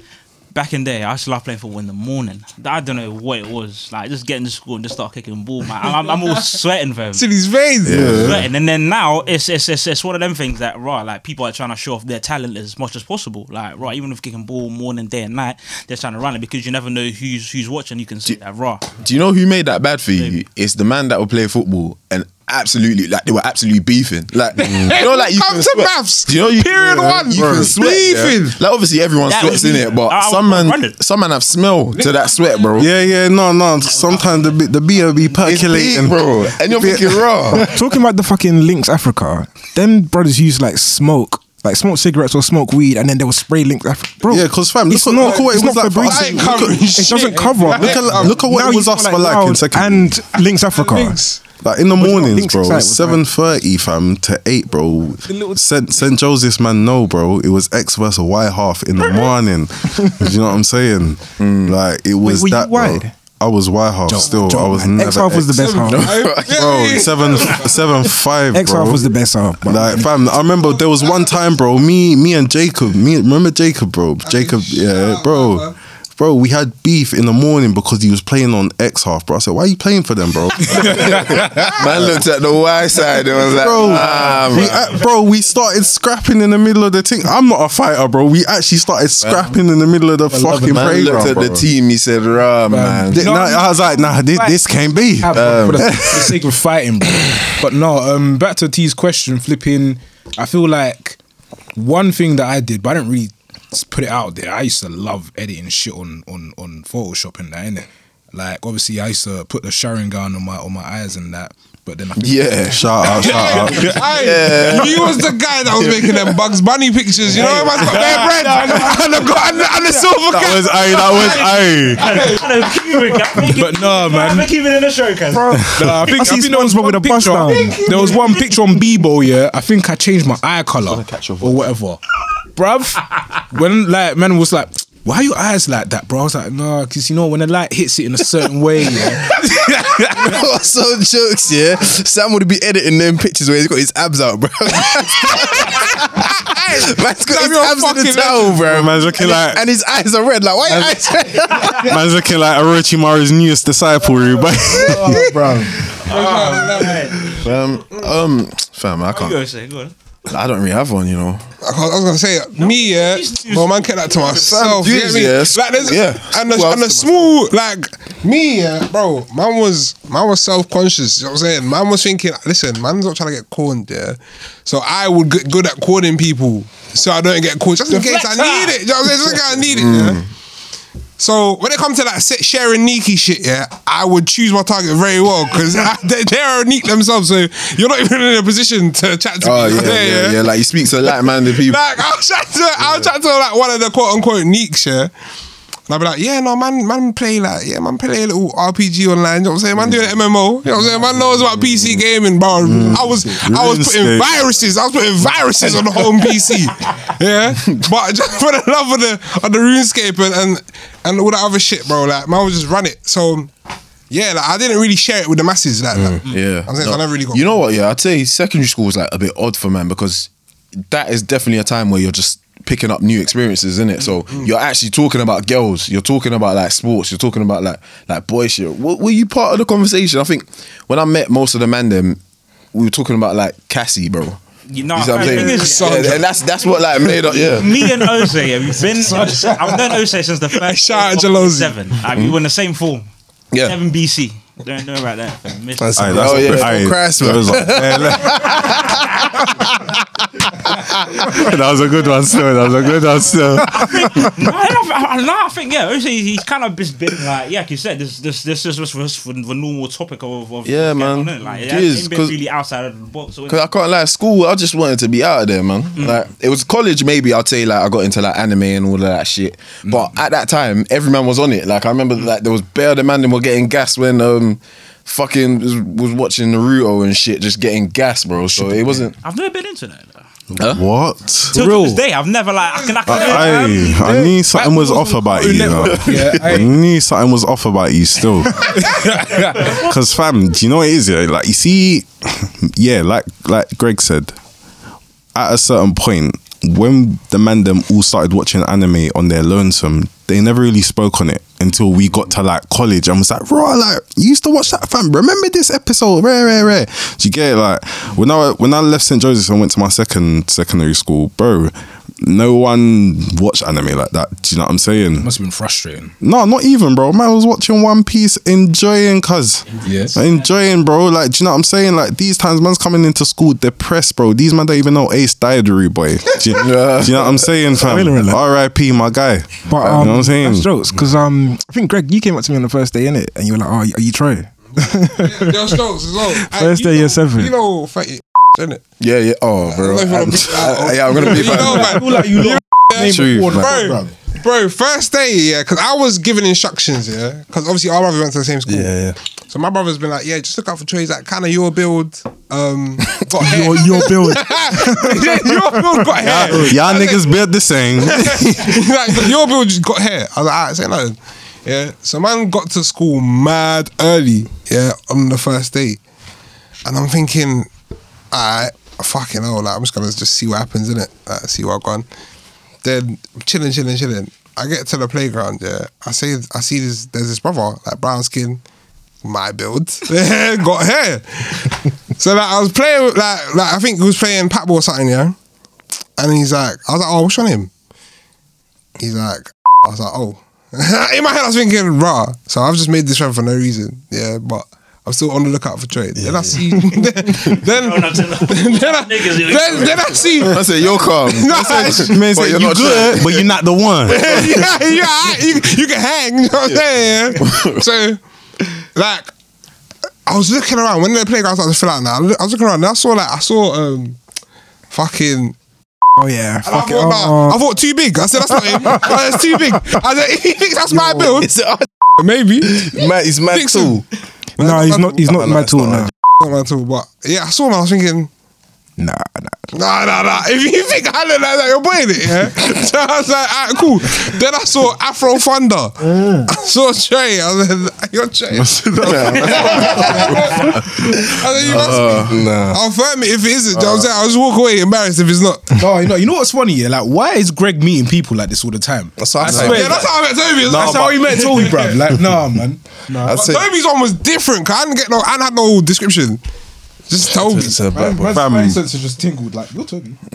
back in the day, I used to love playing football in the morning. I don't know what it was. Like just getting to school and just start kicking ball, man. I'm, I'm all sweating for him. It's in his veins. Sweating. And then now it's, it's it's it's one of them things that right, like people are trying to show off their talent as much as possible. Like right, even if kicking ball morning, day, and night, they're trying to run it because you never know who's who's watching. You can see that raw. Do you know who made that bad for you? It's the man that will play football and absolutely like they were absolutely beefing. Like you know, like you Come can to sweat. maths. Do you know you Period one. You can sweat. yeah. Like obviously everyone That sweats in it, but I- I some was man, some man have smell to that sweat, bro. Yeah, yeah, no, no. Sometimes the the beer be It's percolating, big, bro, and you're thinking raw. Talking about the fucking Lynx Africa, them brothers use like smoke, like smoke cigarettes or smoke weed, and then they will spray Lynx Africa. Bro, Yeah, because fam, it's look, at- not, look at what it's it was not like for us. ain't Look at- covering It doesn't cover. Look at look at what Now it was you us for like in second. and Lynx Africa. Lynx. Like in the Was mornings, bro, Excite? Was it seven thirty, fam, to eight, bro. St. St. Joseph's man, no, bro. It was X versus Y half in the morning. Do you know what I'm saying? Like it was were you that, bro. wide? I was Y half still. I was never X half was the best half. bro. Seven, seven, five. X bro. half was the best half. but- Like fam, I remember there was one time, bro. Me, me and Jacob. Me, remember Jacob, bro. Jacob, yeah, bro. Bro, we had beef in the morning because he was playing on X half, bro. I said, "Why are you playing for them, bro?" Man looked at the Y side and was like, bro, ah, we, man. uh, bro, we started scrapping in the middle of the thing. I'm not a fighter, bro. We actually started scrapping in the middle of the fucking Man playground, looked at bro. the team. He said, "Rah, man." Th- nah, I was like, nah, this, this can't be. for the, for the sake of fighting, bro. But no, um, back to T's question, flipping. I feel like one thing that I did, but I didn't really s- put it out there. I used to love editing shit on on on Photoshop and that, innit? Like obviously, I used to put the Sharingan on my on my eyes and that. But then I think Yeah, Shout out, shout out. Aye, He was the guy that was making them Bugs Bunny pictures. You know, man's got bare bread and the, and the, and the silver That cap. was aye, that was aye. But no, man. I'm keeping in the show, cuz. No, I think, I see think there was one with a bus picture. down. There was one picture on Bebo, yeah. I think I changed my eye color or whatever, bruv. When like man was like, "Why are your eyes like that, bro?" I was like, "No, because you know when the light hits it in a certain way, yeah." so jokes, yeah. Sam would be editing them pictures where he's got his abs out, bro. Man's got his you're abs in the fucking towel, bro. Man's looking like and his eyes are red. Like, why are your eyes red? man's looking like Orochimaru's newest disciple, but Um, um, fam, I can't. Go say, go on. I don't really have one, you know. I was I was gonna say me, yeah. Well, man, kept that to myself. You get me? yeah. Like, there's, Yeah. And the, Well, and the to small, like me, yeah, bro. Man was man was self conscious. You know what I'm saying? Man was thinking, listen, man's not trying to get corned, yeah. So I would get good at corning people, so I don't get corned, just in case I need it. You know what I'm saying? Just in case I need it. Mm. Yeah? So when it comes to like set- sharing Nike shit, yeah, I would choose my target very well because they, they're unique themselves. So you're not even in a position to chat to Oh me. yeah, yeah, yeah. Like you speak to like-minded people. Like I'll chat to I'll chat to like one of the quote unquote neeks, yeah. And I'll be like, yeah, no, man, man play like, yeah, man play a little RPG online, you know what I'm saying? Man doing an MMO, you know what I'm saying? Man knows about PC mm. gaming, bro. Mm. I was I was putting viruses, I was putting viruses on the home PC. Yeah. But just for the love of the of the RuneScape and and, and all that other shit, bro, like man would just run it. So yeah, like I didn't really share it with the masses like mm. that. Yeah. I'm saying I never really got You know what? Yeah, I'd say secondary school was like a bit odd for man because that is definitely a time where you're just picking up new experiences, isn't it? So mm, mm. you're actually talking about girls, you're talking about like sports, you're talking about like like boy shit. Were, were you part of the conversation? I think when I met most of the man, them we were talking about like Cassie, bro. You know, You see what I'm saying? is, Yeah, and that's that's what like made up. Yeah. me and Ose, yeah, we've been. I've known Ose since the first Shout out of Jalozzi. seven. Like, we were in the same form. Yeah. Seven BC. Don't know about that. Miss- That's Aye, that's oh, yeah, aye, for Christ, man. those are- that was a good one still. That was a good one still. no, I, I, no, I think yeah. Obviously, he's kind of just been like, yeah, like you said, this this this is just was for the normal topic of, of Yeah, what's going man. on, Like, it Jeez, ain't been 'cause- really outside of the box. So Cause I can't like school. I just wanted to be out of there, man. Mm. Like it was college, maybe I'd say like I got into like anime and all of that shit. But mm. at that time, every man was on it. Like I remember mm. like there was bare the man them were getting gas when um fucking was, was watching Naruto and shit, just getting gas, bro. So it wasn't. I've never been into that. Though. What? Till to this day, I've never like I can I can. I, I knew something was off about you. you know? I knew something was off about you still. Because fam, do you know what it is? Yeah? Like you see, yeah, like like Greg said, at a certain point, when the man them all started watching anime on their lonesome, they never really spoke on it until we got to like college and was like, raw, like you used to watch that fam. Remember this episode? Rare, rare, rare. Do you get it? Like when I when I left St. Joseph's and went to my second secondary school, bro. No one watched anime like that. Do you know what I'm saying? Must have been frustrating. No, not even, bro. Man I was watching One Piece, enjoying, cuz. Yes. Enjoying, bro. Like, do you know what I'm saying? Like, these times, man's coming into school depressed, bro. These man don't even know Ace died, rude boy. Do you, do you know what I'm saying, fam? Spoiler alert. RIP, my guy. But you um, know what I'm saying? that's jokes because um, I think Greg, you came up to me on the first day, innit? And you were like, "Oh, are you Troy?" There's jokes as well. First you day, know- year seven. You know, fatty, isn't it? Yeah, yeah. Oh, bro. I I'm- if you wanna I- yeah, I'm gonna be. You know, man. like you lot True, before the bro. Bro, first day, yeah, because I was giving instructions, yeah, because obviously our brother went to the same school. Yeah, yeah. So my brother's been like, yeah, just look out for trades that kind of your build, um, got hair. Your your build. yeah, your build got hair. Y'all niggas build the same. like, your build just got hair. I was like, alright, say nothing. Yeah. So man got to school mad early, yeah, on the first day. And I'm thinking, alright, fucking hell, like I'm just gonna just see what happens, innit? Like, see what I've gone. Then chilling, chilling, chilling. I get to the playground, yeah. I say I see this there's this brother, like brown skin, my build. got hair. so like I was playing like like I think he was playing Pat or something, yeah. And he's like, I was like, oh, what's on him? He's like, I was like, oh. In my head, I was thinking, rah. So I've just made this friend for no reason. Yeah, but I'm still on the lookout for trade. then I see, then, then, No, no, no. then, I, then, then I see, I said you're calm. No, I said, Man but said, you're you not good, but you're not the one. yeah, yeah, you, you can hang. You know what I'm saying? So, like, I was looking around when the playground started to fill out. Now I was looking around. And I saw like I saw um, fucking Oh yeah. And I Fuck it. thought, nah, Oh, I thought too big. I said that's not him. It's too big. I said he thinks that's my build. Is it Maybe. Mad, he's mad Dixon. too. No, he's not. He's not no, my tool now. Not my tool, but yeah, I saw him. I was thinking, Nah, nah. nah, nah, nah. If you think I look like that, you're playing it, yeah. so I was like, alright, cool. Then I saw Afro Thunder. Mm. I saw Trey. I was like, you're Trey. I said, you must be. Nah. I'll firm it if it isn't. Do you know what I'm saying? Uh. I'll just walk away embarrassed if it's not. No, you know, you know what's funny? Yeah, like why is Greg meeting people like this all the time? That's what I I say. swear, Yeah, that's how I met Toby. as well. that's how he met Toby, bruv. Like, nah, man. I'd But say Toby's one was different. Cause I didn't get no. I had no description. Just Toby. it's a black boy. Fam. My sense just tingled like you're Toby.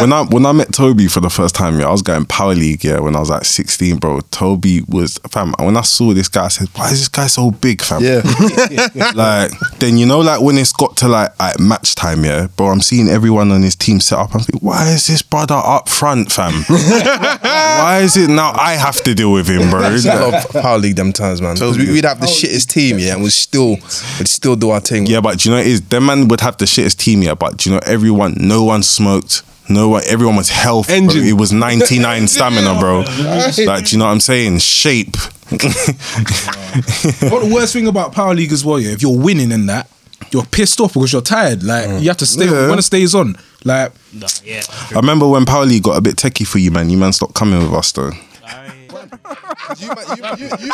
when I when I met Toby for the first time, yeah, I was going power league, yeah, when I was like 16, bro. Toby was fam. When I saw this guy, I said, Why is this guy so big, fam? Yeah. like then you know, like when it's got to like at match time, yeah, bro, I'm seeing everyone on his team set up. I'm thinking, why is this brother up front, fam? why is it now I have to deal with him, bro? I love Power League them times, man. Because we, we'd have the shittest team, yeah, and we'd still, we'd still do our thing. Yeah, but do you know it is them man would have the shittest team, here, But you know everyone, no one smoked. No one, everyone was healthy. bro. It was 99 stamina, bro. Like, do you know what I'm saying? Shape. What the worst thing about Power League as well, yeah, if you're winning in that, you're pissed off because you're tired. Like mm. you have to stay Yeah. when it stays on. Like No, yeah. I remember when Power League got a bit techie for you, man. You man stopped coming with us, though. You, man, you, you, you,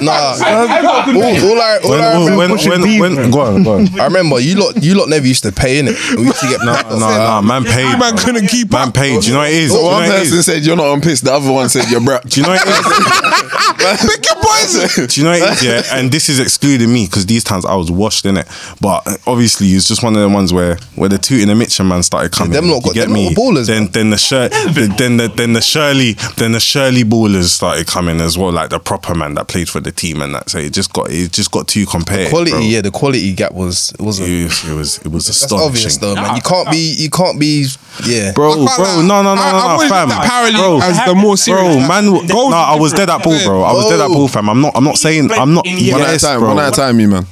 nah, all, all I, all I remember, when, when, when, go on, go on. I remember you lot, you lot never used to pay in it. We used to get No, no, no, man paid. Man couldn't keep Man up. paid. Do you know what it is? Do you know one what it person is? said you're not on piss, the other one said you're brat. Do you know what it is? Pick your poison. Do you know what it is? Yeah, and this is excluding me because these times I was washed in it. But obviously, it's just one of the ones where where the two in the Mitchell man started coming. them lot you got- get them me. ballers, Then then the shirt, then the then the Shirley then the Shirley ballers started coming as well, like the proper man that played for the team and that. So it just got it just got too compared. Quality, bro. yeah, the quality gap was it wasn't. It was it was, it was That's astonishing. obvious though, man. You can't be, you can't be, yeah. Bro, bro, lie. no, no, no, I- no, I've no, always fam. looked at Power League bro, as the more serious. bro, man. Goals No, I was dead at ball, bro. I was dead at ball, fam. I'm not. I'm not saying. I'm not. In year One at a time. bro. One at a time, you man.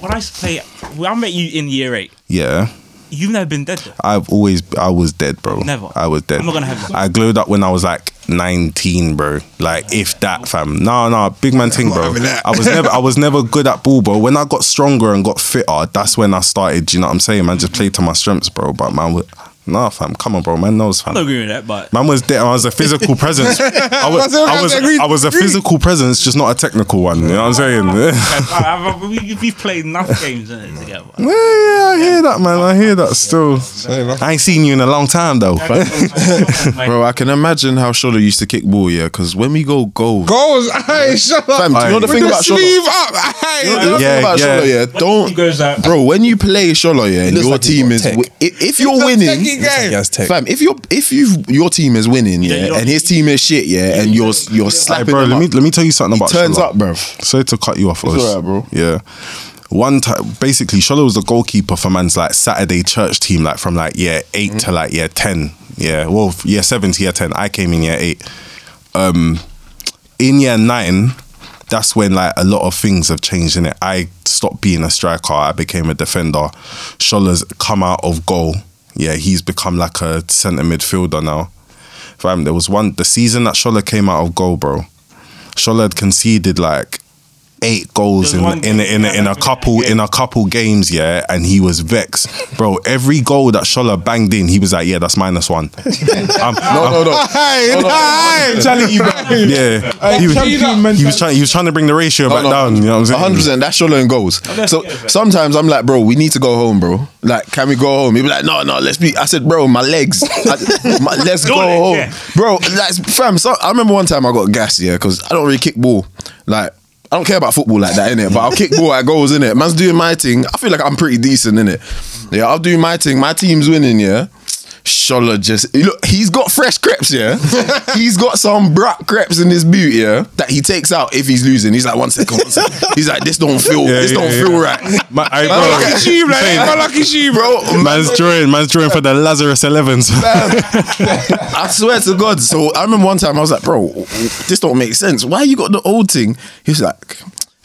When I play, well, I met you in year eight. Yeah. You've never been dead though. I've always, I was dead, bro. Never. I was dead. I'm not gonna have that. I glowed up when I was like 19, bro. Like if that, fam. No, no, big man thing, bro. I was never, I was never good at ball, bro. When I got stronger and got fitter, that's when I started. You know what I'm saying? Man, just played to my strengths, bro. But man, wa- nah, fam. Come on, bro. Man knows, I'm not agreeing with that, but Man was dead. I was a physical presence. I was, I was, I was a physical presence, just not a technical one. You know what I'm saying? I, I, we, we've played enough games in it together. Yeah, yeah, I hear that, man. I hear that still. I ain't seen you in a long time, though. Bro, I can imagine how Shola used to kick ball, yeah, because when we go goals, Goals, hey, shut up. Fam, do you know the thing about Shola? sleeve up, hey. You know Yeah, about yeah. Shola, yeah, don't, bro. When you play Shola, yeah, and looks your like team is, tech. if, if you're winning, techie game. He has tech. fam, if you're if you your team is winning, yeah, you don't- and his team is shit, yeah, and you're you're Hey, slapping bro, them let me let me tell you something about turns Shola. up, bro. Sorry to cut you off, Oz. alright, bro. Yeah. One time, basically, Shola was the goalkeeper for man's like Saturday church team, like from like year 8 Mm-hmm. to like year ten. Yeah, well, year seven to year ten. I came in year eight. Um, in year nine, that's when like a lot of things have changed in it. I stopped being a striker. I became a defender. Shola's come out of goal. Yeah, he's become like a centre midfielder now. Fam, there was one the season that Shola came out of goal, bro. Shola had conceded like eight goals There's in in, a, in, in a couple in a couple games, yeah, and he was vexed, bro. Every goal that Shola banged in, he was like, "Yeah, that's minus one." Um, No, no, no. Hey, hey. yeah, he was, he was trying. He was trying to bring the ratio back no, down. You know what I'm saying? hundred percent. That's Shola and goals. So sometimes I'm like, bro, we need to go home, bro. Like, can we go home? He'd be like, no, no, let's be. I said, bro, my legs. I- my, let's go home, yeah. bro. Like, fam. So I remember one time I got gas, yeah, because I don't really kick ball. Like. I don't care about football like that, innit? But I'll kick ball at goals, innit? Man's doing my thing. I feel like I'm pretty decent, innit? Yeah, I'll do my thing. My team's winning, yeah? Shola just look, he's got fresh crepes, yeah. he's got some brat crepes in his boot, yeah, that he takes out if he's losing. He's like, one second, one second. He's like, this don't feel, Yeah, this yeah, don't yeah. feel right. My, I, Lucky sheep, like, my lucky sheep, bro. Bro, man's drawing, man's drawing for the Lazarus Elevens. I swear to God. So I remember one time I was like, bro, this don't make sense. Why you got the old thing? He's like,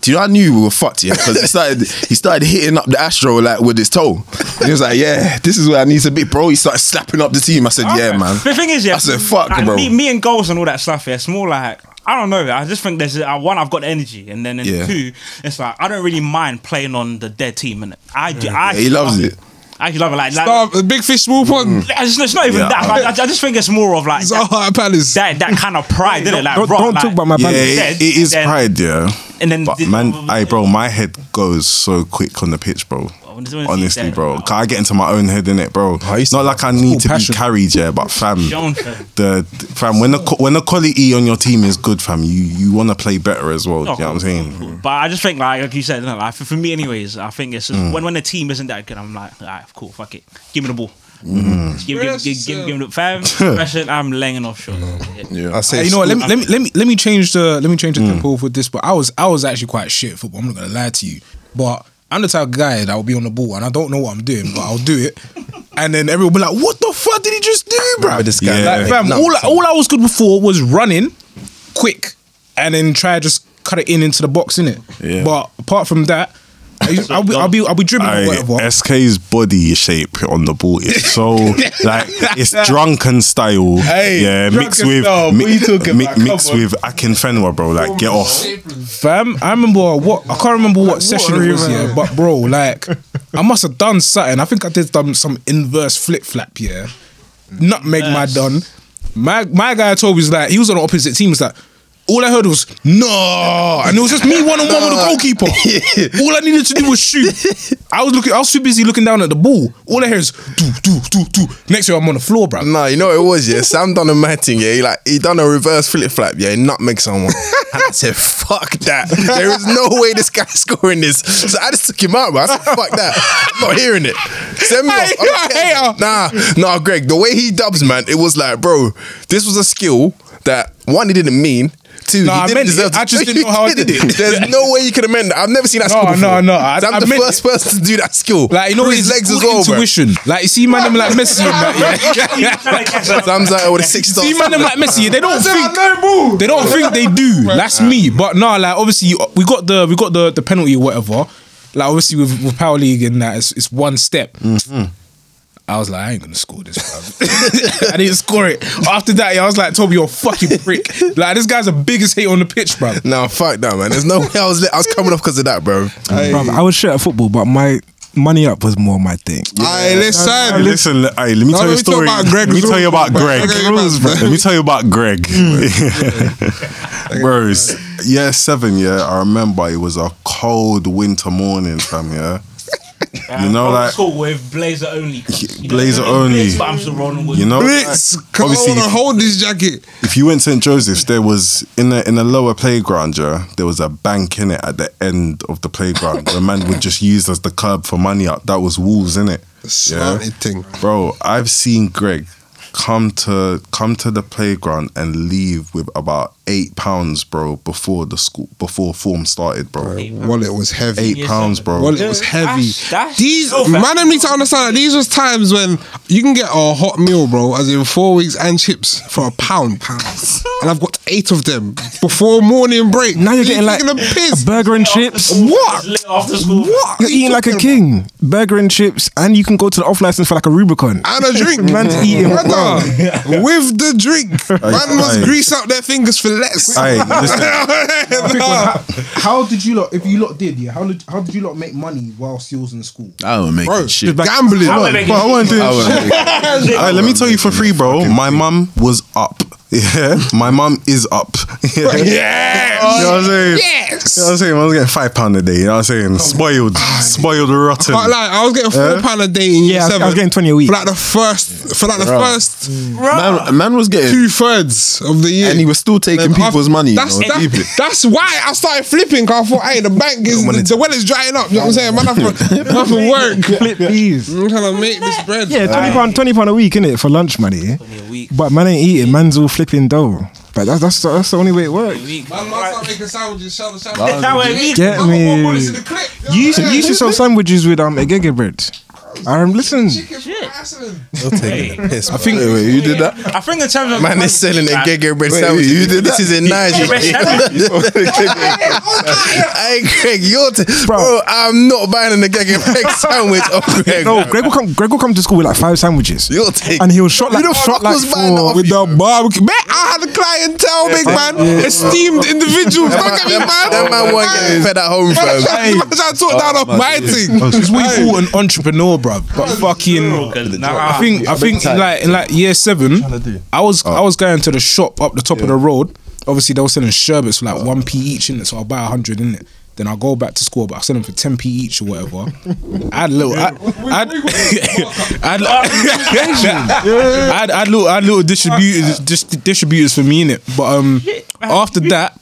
do you know I knew we were fucked, yeah? Because he started he started hitting up the Astro like with his toe. And he was like, yeah, this is where I need to be, bro. He started slapping up the team. I said, yeah, man. The thing is, yeah, I said, fuck, like, bro. Me, me and goals and all that stuff. Yeah, it's more like I don't know. I just think there's uh, one. I've got the energy, and then in Yeah. two, it's like I don't really mind playing on the dead team. And I, I Yeah, he loves love it. I actually love it. Like, like Stop, the big fish, small pond. it's, it's not even Yeah, that. I, I just think it's more of like that, Zaha at Palace. that, that kind of pride, isn't it? Like, don't- raw, don't like, talk about my yeah, Palace. it- it is then- pride, yeah. And then But the- man, hey, bro, my head goes so quick on the pitch, bro. when it's- when it's Honestly, bro, bro, 'Cause I get into my own head in it, bro. It's not like I need to passion. be carried, yeah, but fam, fam. the fam when the when the quality on your team is good, fam, you you want to play better as well. Oh, you know what I'm saying? But I just think, like, like you said, like, for, for me, anyways, I think it's just Mm. when when the team isn't that good, I'm like, all right, cool, fuck it, give me the ball. Mm. Just Give, give, give, give, give me the fam. Pressure, I'm laying off short. Yeah. I say, Hey, you know what? Let me, let me let me let me change the let me change the Mm. tempo with this. But I was I was actually quite shit at football. I'm not gonna lie to you. But I'm the type of guy that will be on the ball and I don't know what I'm doing, but I'll do it. And then everyone will be like, "What the fuck did he just do, bro?" This guy. Yeah. Like, fam, No, all, I, all I was good before was running, quick, and then try to just cut it in into the box, innit? Yeah. But apart from that, I, I'll, be, I'll be I'll be dribbling or Aye, whatever. SK's body shape on the ball is so like it's drunken style. Hey, yeah, mixed with style, what mi- you talking mi- about? Come mixed on. with Akinfenwa, bro. Like, get off. Fam, I remember what I can't remember what session it was, yeah. But bro, like I must have done something. I think I did done some inverse flip flap, yeah. Nutmeg my done. My my guy told me was like he was on the opposite team. Was like, all I heard was no, and it was just me one on one with the goalkeeper. All I needed to do was shoot. I was looking, I was too busy looking down at the ball. All I hear is do do do do. Next year I'm on the floor, bro. Nah, you know what it was, yeah? Sam done a mad thing, yeah? He like he done a reverse flip flap, yeah, nutmeg someone. And I said, fuck that. There is no way this guy's scoring this. So I just took him out, bro. I said, fuck that. I'm not hearing it. Send me off. Hey, I don't you're a care. Nah, nah, Greg, the way he dubs, man, it was like, bro, this was a skill that one, he didn't mean. Two, Nah, I didn't meant it. to I just didn't know how I did it. There's no way you could amend that. I've never seen that No, skill before. no, no. I- I'm I the meant first it. person to do that skill. Like you know, Through his his legs as all well, bro. intuition. Like you see, man, them like Messi and that. Yeah. Sam's like with a six star. See, man, them like Messi. They don't think. They don't think they do. That's me. But no, like obviously we got the we got the the penalty or whatever. Like obviously with, with power league and that, it's, it's one step. Mm-hmm. I was like, I ain't gonna score this, bro. I didn't score it. After that, yeah, I was like, Toby, you're a fucking prick. Like this guy's the biggest hate on the pitch, bro. Nah, fuck that, man. There's no way I was lit. I was coming off because of that, bro. Bruv, I was shit at football, but my money up was more my thing. Hey, listen. Hey, listen, le- hey, let me No, tell you a let me talk story. about Greg let me tell you about bro. Greg. Greg Rules, bro. Let me tell you about Greg. Bros, year seven, yeah, I remember it was a cold winter morning, fam, yeah. You know, oh, like school with blazer only. You know, blazer only. only. Blitz, but I'm still with You know, Blitz, like, come obviously, on, if- hold this jacket. if you went to St Joseph's, there was in the in the lower playground, yeah, there was a bank in it at the end of the playground the man would just use as the curb for money up. That was walls in it. Slanted thing. Bro, I've seen Greg come to come to the playground and leave with about eight pounds, bro, before the school before form started, bro. Wallet was heavy. Eight pounds, bro. Wallet was heavy. That's- that's these so man, I need to understand that these was times when you can get a hot meal, bro, as in four weeks and chips for a pound, and I've got eight of them before morning break. Now you're getting like a piss. a burger and chips. What? After school. What? You're eating like a king. Burger and chips, and you can go to the off license for like a Rubicon. And a drink. Man's eating, Brother, with the drink. Man must grease up their fingers for less. Hey, listen, Nah. How did you lot? If you lot did, yeah, how did how did you lot make money whilst you was in school? I don't make Bro, shit. gambling. How am I making bro, I wasn't doing I won't let me tell you for free, bro. My mum was up. Yeah, my mum is up. Yeah. Yeah. You know what I'm saying? Yes. You know what I'm saying? I was getting five pound a day. You know what I'm saying? Oh spoiled, spoiled, rotten. Can't lie, I was getting four Yeah? a day in year Yeah, I was- I was getting 20 a week. For like the first, for like the first Man, man was getting, two thirds of the year. and he was still taking Then people's after- money. You That's, know, that- that's why I started flipping. Cause I thought, hey, the bank is the well is drying up. You know what I'm saying? Man, I have to, man, I have to work. Flip these. I'm trying to make this bread. Yeah, twenty pound, twenty pound a week in it for lunch money. a week. But man ain't eating. Man's all flipping dough. But that's that's that's the only way it works. Week. Man, man, making sandwiches. Shout, shout, That. Get I got more bullets in me. You used to, you used to sell sandwiches with um agege bread. Um, listen. Chicken for Iceland. You're taking a piss. I think Wait, wait, you did that? I think in terms of Man is selling a gege bread Wait, sandwich. you did This that? is in Nigeria. Hey, Greg, you're t- bro. I'm not buying agege bread sandwich off Greg. No, Greg will come. Greg will come to school with like five sandwiches, You're taking. and he'll shot like shot like was buying that four. With the barbecue. Man, I had a clientele, big man. Esteemed individuals. Don't get me, man. That man won't get fed at home, fam. I took down off my thing. It's what you call an entrepreneur, bruv. But fucking, I think I think in like in like year seven, I was I was going to the shop up the top of the road. Obviously, they were selling sherbets for like one p each in it, so I'll buy a hundred in it. Then I'll go back to school, but I'll sell them for ten p each or whatever. I had little, I, I I had, I had, I had little, I had little distributors, just distributors for me in it. But um, after that,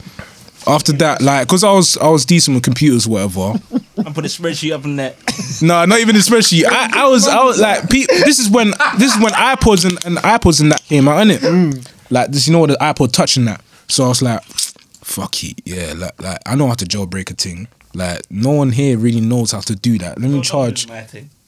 after that, like, cause I was I was decent with computers, whatever. I put a spreadsheet up in there. No, not even especially. I, I was, I was like, pe- this is when, this is when iPods and, and iPods and that came out, innit? Mm. Like this, you know, what the iPod Touch and that. So I was like, fuck it, yeah. Like, like I know how to jailbreak a thing. Like no one here really knows how to do that. Let me charge.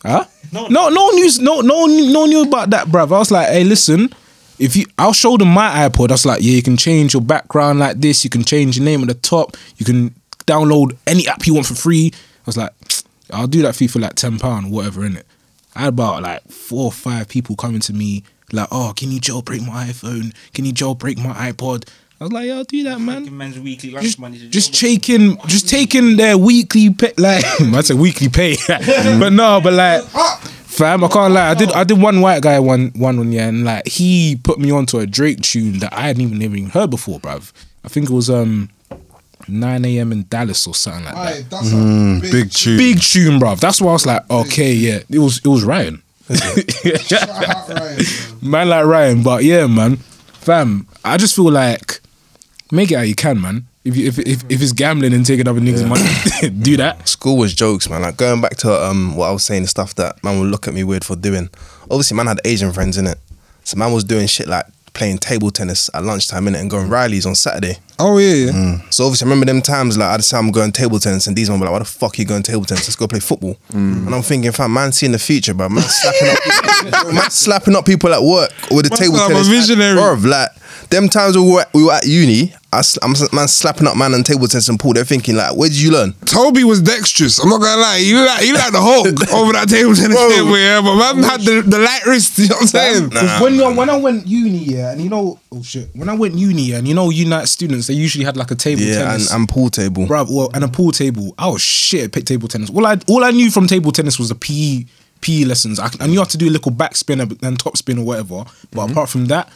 Huh? No, no, no news. No, no, no knew about that, bruv. I was like, hey, listen. If you, I'll show them my iPod. I was like, yeah, you can change your background like this. You can change your name at the top. You can download any app you want for free. I was like, I'll do that for you for like ten pound, or whatever, in it. I had about like four or five people coming to me like, oh, can you jailbreak my iPhone? Can you jailbreak my iPod? I was like, yeah, I'll do that, man Men's weekly lunch just, money. just taking just taking their weekly pay like I said weekly pay but no but like uh, fam I can't lie I did I did one white guy one one one yeah and like he put me onto a Drake tune that I hadn't even even heard before bruv I think it was um 9 a.m. in Dallas or something like that. Aye, that's a big, Big tune. Big tune, bruv. That's why I was like, okay, yeah. It was it was Ryan. Ryan, man. man like Ryan, but yeah, man, fam. I just feel like make it how you can, man. If you, if if if it's gambling and taking other niggas' money, do that. School was jokes, man. Like going back to um what I was saying, the stuff that man would look at me weird for doing. Obviously, man had Asian friends in it, so man was doing shit like playing table tennis at lunchtime in it and going Riley's on Saturday. Oh yeah, yeah. So obviously, I remember them times like I'd say I'm going table tennis, and these ones were like, "Why the fuck are you going table tennis? Let's go play football." And I'm thinking, fam, man, seeing the future, bro. Man slapping up, people, man slapping up people at work with the Must table have a tennis. visionary. Bruv, like them times we were we were at uni, I, sl- I'm man slapping up man on table tennis and pool. They're thinking like, "Where did you learn?" Toby was dexterous. I'm not gonna lie. You like you like the Hulk over that table tennis table, yeah. But man had the, the light wrist. You know what I'm saying? Because when I- when I went uni, yeah, and you know, oh shit, when I went uni, yeah, and you know, Unite students, they usually had like a table Yeah, and, tennis. and pool table. Bruv, well, and a pool table. I was shit at pick table tennis. All I all I knew from table tennis was the PE PE lessons. I, I knew how to do a little backspin and and top spin or whatever. But mm-hmm. apart from that,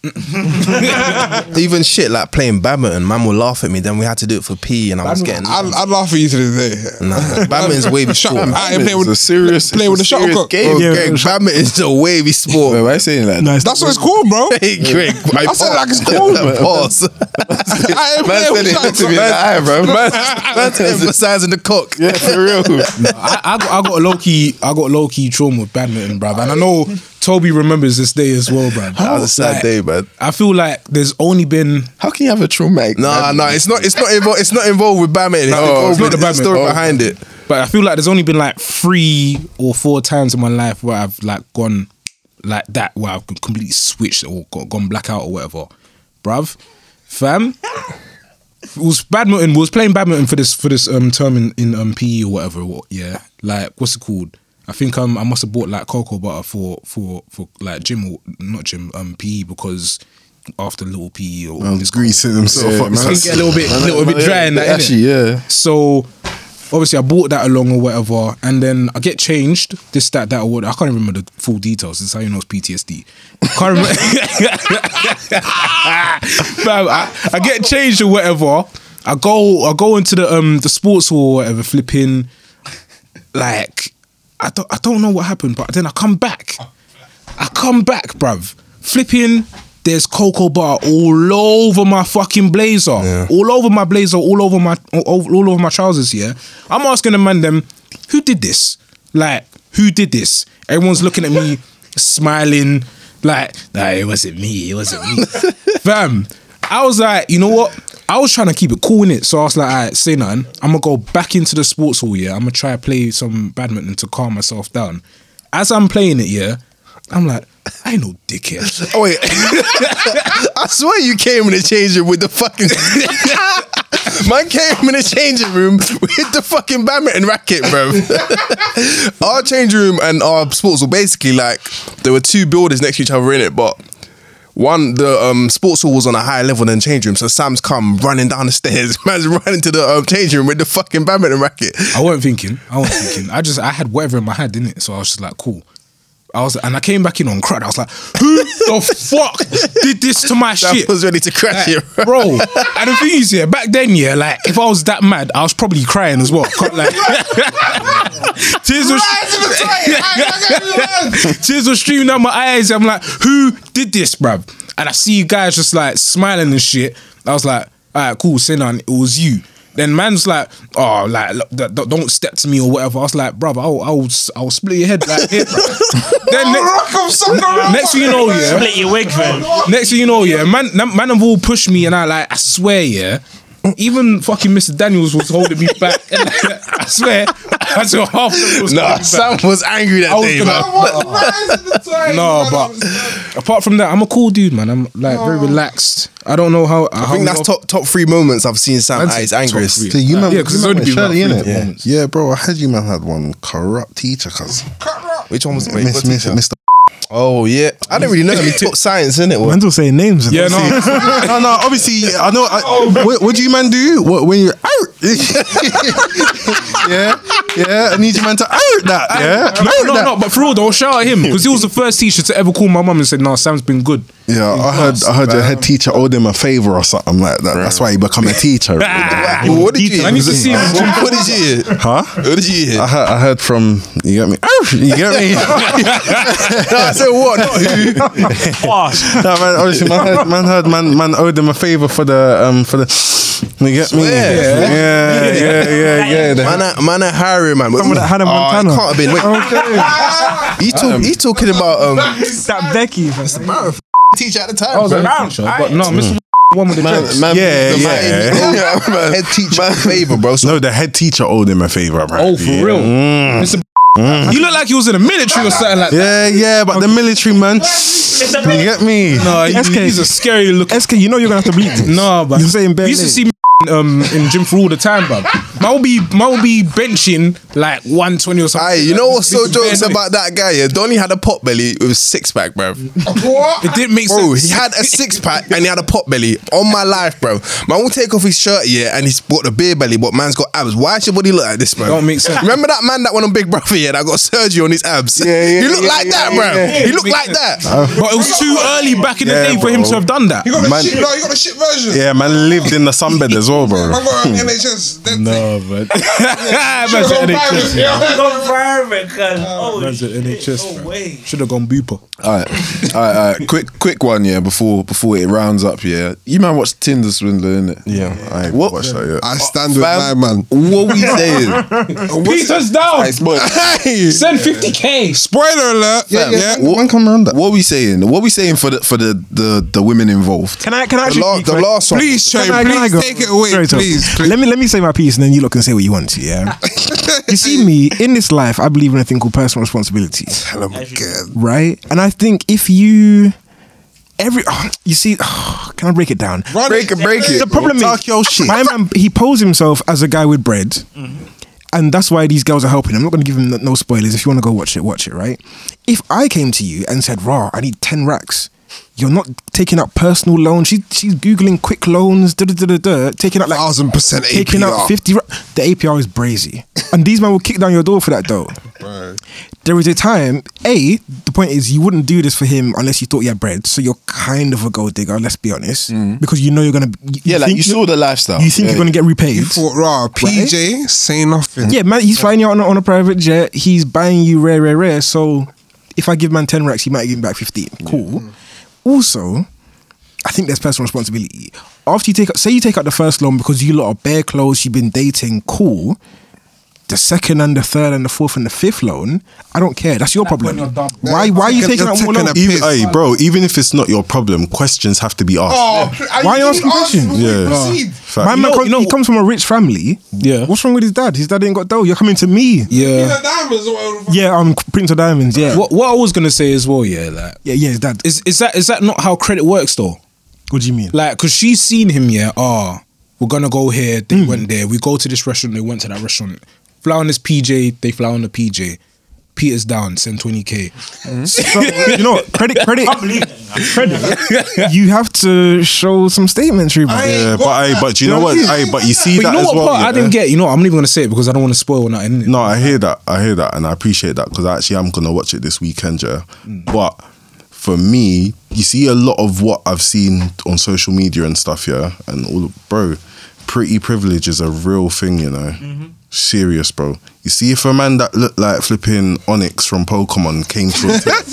Even shit like playing badminton, man will laugh at me. Then we had to do it for P, and I was getting. I'd, I'd laugh at you to this day. Nah, badminton's wavy Shut sport. I ain't playing with a serious, play it's with a the serious shuttlecock. game. Oh, Greg, badminton's a wavy sport. Why are you saying that? That's what it's called, bro. Hey, Greg, my I said like it's cool. Pause. I ain't Man playing with said it to me in shuttlecock. bro. Man, That's emphasizing the cock. yeah, for real. I, I got I got a low key I got low key trauma with badminton, bruv. And I know Toby remembers this day as well, bruv. That was a sad Like, day, man. I feel like there's only been How can you have a traumatic? Nah, nah, it's not. It's not involved. It's not involved with badminton. It's No, involved it's not with the the story Oh, behind it. But I feel like there's only been like three or four times in my life where I've like gone like that, where I've completely switched or got, gone blackout or whatever. Bruv, fam, it was badminton. We was playing badminton for this for this um term in, in um PE or whatever. What, yeah, like what's it called? I think um I must have bought like cocoa butter for for for like gym or not gym um PE because after little PE or Man was greasing himself Yeah, up. man. get a little bit little bit dry in that. innit? Actually, yeah. So obviously I bought that along or whatever, and then I get changed, this, that, that, or what. I can't remember the full details. This is how you know it's PTSD. Can't remember. Fam, I, I get changed or whatever. I go, I go into the um the sports hall or whatever, flipping like I don't, I don't know what happened, but then I come back. I come back, bruv. Flipping, there's cocoa bar all over my fucking blazer. All over my blazer, all over my all, all over my trousers, yeah. I'm asking the man them, who did this? Like, who did this? Everyone's looking at me, smiling, like, nah, it wasn't me, it wasn't me. Fam, I was like, you know what? I was trying to keep it cool in it, so I was like, alright, say nothing. I'm gonna go back into the sports hall, yeah. I'm gonna try to play some badminton to calm myself down. As I'm playing it, yeah, I'm like, I ain't no dickhead. Oh wait, I swear you came in the changing room with the fucking. Man came in the changing room with the fucking badminton racket, bro. our change room and our sports were basically like there were two buildings next to each other in it, but one the um, sports hall was on a higher level than change room. So Sam's come running down the stairs. Man's running to the um, change room with the fucking badminton racket. I wasn't thinking. I wasn't thinking. I just I had whatever in my head, didn't it? So I was just like, cool. I was and I came back in on crowd. I was like, who the fuck did this to my Sam shit? was ready to crash Like, it, bro. And the thing is, yeah, back then, yeah, like if I was that mad, I was probably crying as well. Like, tears were tears were streaming down my eyes. I'm like, who did this, bruv? And I see you guys just like smiling and shit. I was like, all right, cool, say none. It was you. Then man's like, oh, like look, d- d- don't step to me or whatever. I was like, brother, I'll, I'll, I'll split your head like here, bruv. then next, next thing you know, yeah, Split your wig, fam. Next thing you know, yeah, man, man man have all pushed me, and I like, I swear, yeah, even fucking Mr. Daniels was holding me back. I swear, I saw half of them was Nah, Sam back. was angry that I was day, gonna- man. No, but apart from that, I'm a cool dude, man. I'm like very relaxed. I don't know how. I think that's top top three moments I've seen Sam I'd at his angriest. So you man, Yeah, 'cause you it's only went been Shirley, about innit? three Yeah. moments. yeah, bro. I heard you man had one corrupt teacher, cuz. Which one was it? Wait, Miss, what miss, teacher? Mr. Oh yeah, I didn't really know him. He took science in it. Man's all saying names. Yeah, no. no, no. Obviously, I know. I, what, what do you man do What- when you're out? yeah, yeah. I need you man to out that. Yeah, No, out no, no. But for real though, shout out him because he was the first teacher to ever call my mum and said, "No, Sam's been good." Yeah, I heard I heard your head teacher owed him a favor or something like that. That's why he become a teacher. Well, what did you? I need to see him. What, what did you hear? huh? What did you hear? I heard, I heard from you get me. You get me? no, I said what? Not who. no, man, obviously, man heard, man heard man man owed him a favor for the um for the. You get me? Yeah, yeah, yeah, yeah, yeah. Man, I- man, a Harry man. Someone that Hannah Oh, it Montana. can't have been. Wait, he talk, he talking about um that Becky. fam. Teacher at the time. I was bro. a teacher, but no, Mr. Mm. One with the Man, dreads. man, Yeah, the man- yeah. man. head teacher favor, bro. So No, the head teacher owed him a favor. Oh, for apparently, real. Mm. yeah. Mr. Mm. You look like he was in the military or something like that. Yeah, yeah, but the military man. You get me? No, SK. he's a scary look. SK, you know you're gonna have to bleep this. No, but You're saying bare we used to see me um, in gym for all the time, bruv. Man will be man will be benching like 120 or something. Aye, you know what's so Big jokes names. about that guy? Yeah, Donny had a pot belly with a six pack, bro. What? It didn't make Bro, sense. he had a six pack and he had a pot belly. On my life, bro. Man will take off his shirt, yeah, and he's got a beer belly, but man's got abs. Why should your body look like this, bro? Don't make sense. Remember that man that went on Big Brother, yeah, that got surgery on his abs? yeah, yeah. he looked yeah, like yeah, that, yeah, bro. yeah. He looked like sense. that. but it was too early back in the Yeah, day for him to have done that. You got the Man- shit, no, you got the shit version. Yeah, man lived in the sunbed as well, bro. I got an NHS. That No, but Should've gone private, yeah. Go private, cuz. Oh, uh, Man's at. NHS, No way. Should have gone booper. All right, all right, all right. Quick, quick one, yeah. Before before it rounds up, yeah. You man watch Tinder swindler, innit? Yeah, I What- watched that. Yeah. I stand with my man. What we saying? Peter's down. Hey, spoil- Send 50k. Spoiler alert. Yeah, yeah. What- One come around that. What we saying? What we saying for the for the the, the women involved? Can I? Can I The, actually? la- the last one. Please, Trey, Can I- can I please take it away, Sorry, Tom. please. please. Let me let me say my piece, and then you lot can say what you want to. Yeah. you see me in this life. I believe in a thing called personal responsibility, right? And I think if you every oh, you see, oh, can I break it down? Break it, break it. The problem Talk is, your shit. my man, he posed himself as a guy with bread. Mm-hmm. And that's why these girls are helping. I'm not going to give him no- no spoilers. If you want to go watch it, watch it, right? If I came to you and said, Raw, I need 10 racks, you're not taking out personal loans. She, she's Googling quick loans, da da da da da, taking out like Thousand percent APR. taking out 50. ra- The APR is brazy. and these men will kick down your door for that, though. Right? There is a time, A, the point is you wouldn't do this for him unless you thought you had bread. So you're kind of a gold digger, let's be honest. Mm. Because you know you're going to. Yeah, like you saw the lifestyle. You think Yeah. you're going to get repaid. You thought, raw, PJ, say nothing. Yeah, man, he's flying you on a, on a private jet. He's buying you rare, rare, rare. So if I give man 10 racks, he might give me back 15. Cool. Also, I think there's personal responsibility. After you take say you take out the first loan because you lot are bare clothes, you've been dating, cool. The second and the third and the fourth and the fifth loan, I don't care. That's your problem. Why why are you You're taking out more taking loans? Even, hey, bro, even if it's not your problem, questions have to be asked. Oh, Why are you asking questions? Yeah. Proceed. Fact. My man know- comes- you know- he comes from a rich family. Yeah. What's wrong with his dad? His dad ain't got dough. You're coming to me. Yeah. The diamonds or whatever. Yeah, um, Prince of Diamonds. Yeah. What what I was gonna say as well, yeah, like Yeah, yeah, his dad. is is that is that not how credit works though? What do you mean? Like, cause she's seen him, yeah. Ah, we're gonna go here. They went there. We go to this restaurant. They went to that restaurant. Fly on this PJ. They fly on the PJ. Peter's down. Send twenty k. So, you know, credit, credit, I believe. Credit. you have to show some statements, Ruben. Yeah, but I, but you know what? I, but you see But that you know as what well. part I didn't get? You know. I'm not even gonna say it because I don't want to spoil nothing. innit? No, I hear that. I hear that, and I appreciate that because actually I'm gonna watch it this weekend, yeah. Mm. But for me, you see a lot of what I've seen on social media and stuff, yeah, and all, bro. Pretty privilege is a real thing, you know. Mm-hmm. Serious, bro. You see, if a man that looked like flipping Onix from Pokemon came to a thing,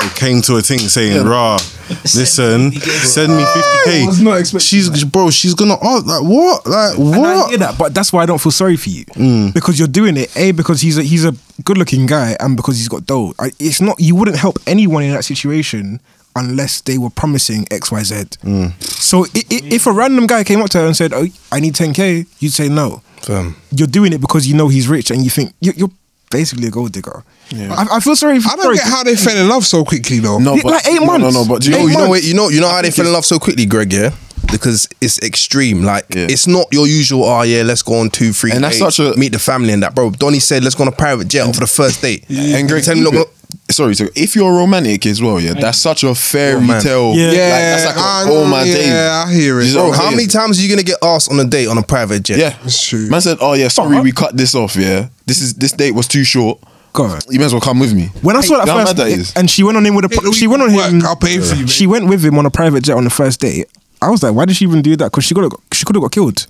bro, came to a thing saying, "Rah, listen, send me fifty k." was not expecting She's, bro, she's gonna ask like what, like And I what? hear that, but that's why I don't feel sorry for you mm. because you're doing it. A because he's a he's a good looking guy, and because he's got dough. I, it's not you wouldn't help anyone in that situation unless they were promising X Y Z. Mm. So i- i- if a random guy came up to her and said, "Oh, I need 10k," you'd say no. Fam. You're doing it because you know he's rich, and you think you're, you're basically a gold digger. I, I feel sorry. For, I don't sorry. get how they fell in love so quickly though. No, but like eight no, no, months. no. But you You know, know, you you know, know, you know, you know how they fell in love so quickly, Greg. Yeah, because it's extreme. Like Yeah. it's not your usual. Oh yeah, let's go on two, three, And that's dates, such a- meet the family and that, bro. Donny said, let's go on a private jet for the first date. and Greg, tell me, keep not it- sorry, so if you're romantic as well, yeah, that's such a fairy Oh, man. tale. Yeah. like, that's like I a, all know, my yeah, days. I hear it. You know Bro, what I'm how saying? many times are you gonna get asked on a date on a private jet? Yeah, It's true. Man said, "Oh yeah, sorry, we cut this off. Yeah, this is this date was too short. Go on. You may as well come with me. When I saw that You know how first, mad that is? and she went on him with a, Hey, she went on work, him. I'll pay for you, She went with him on a private jet on the first date. I was like, why did she even do that? Because she could have, she could have got killed.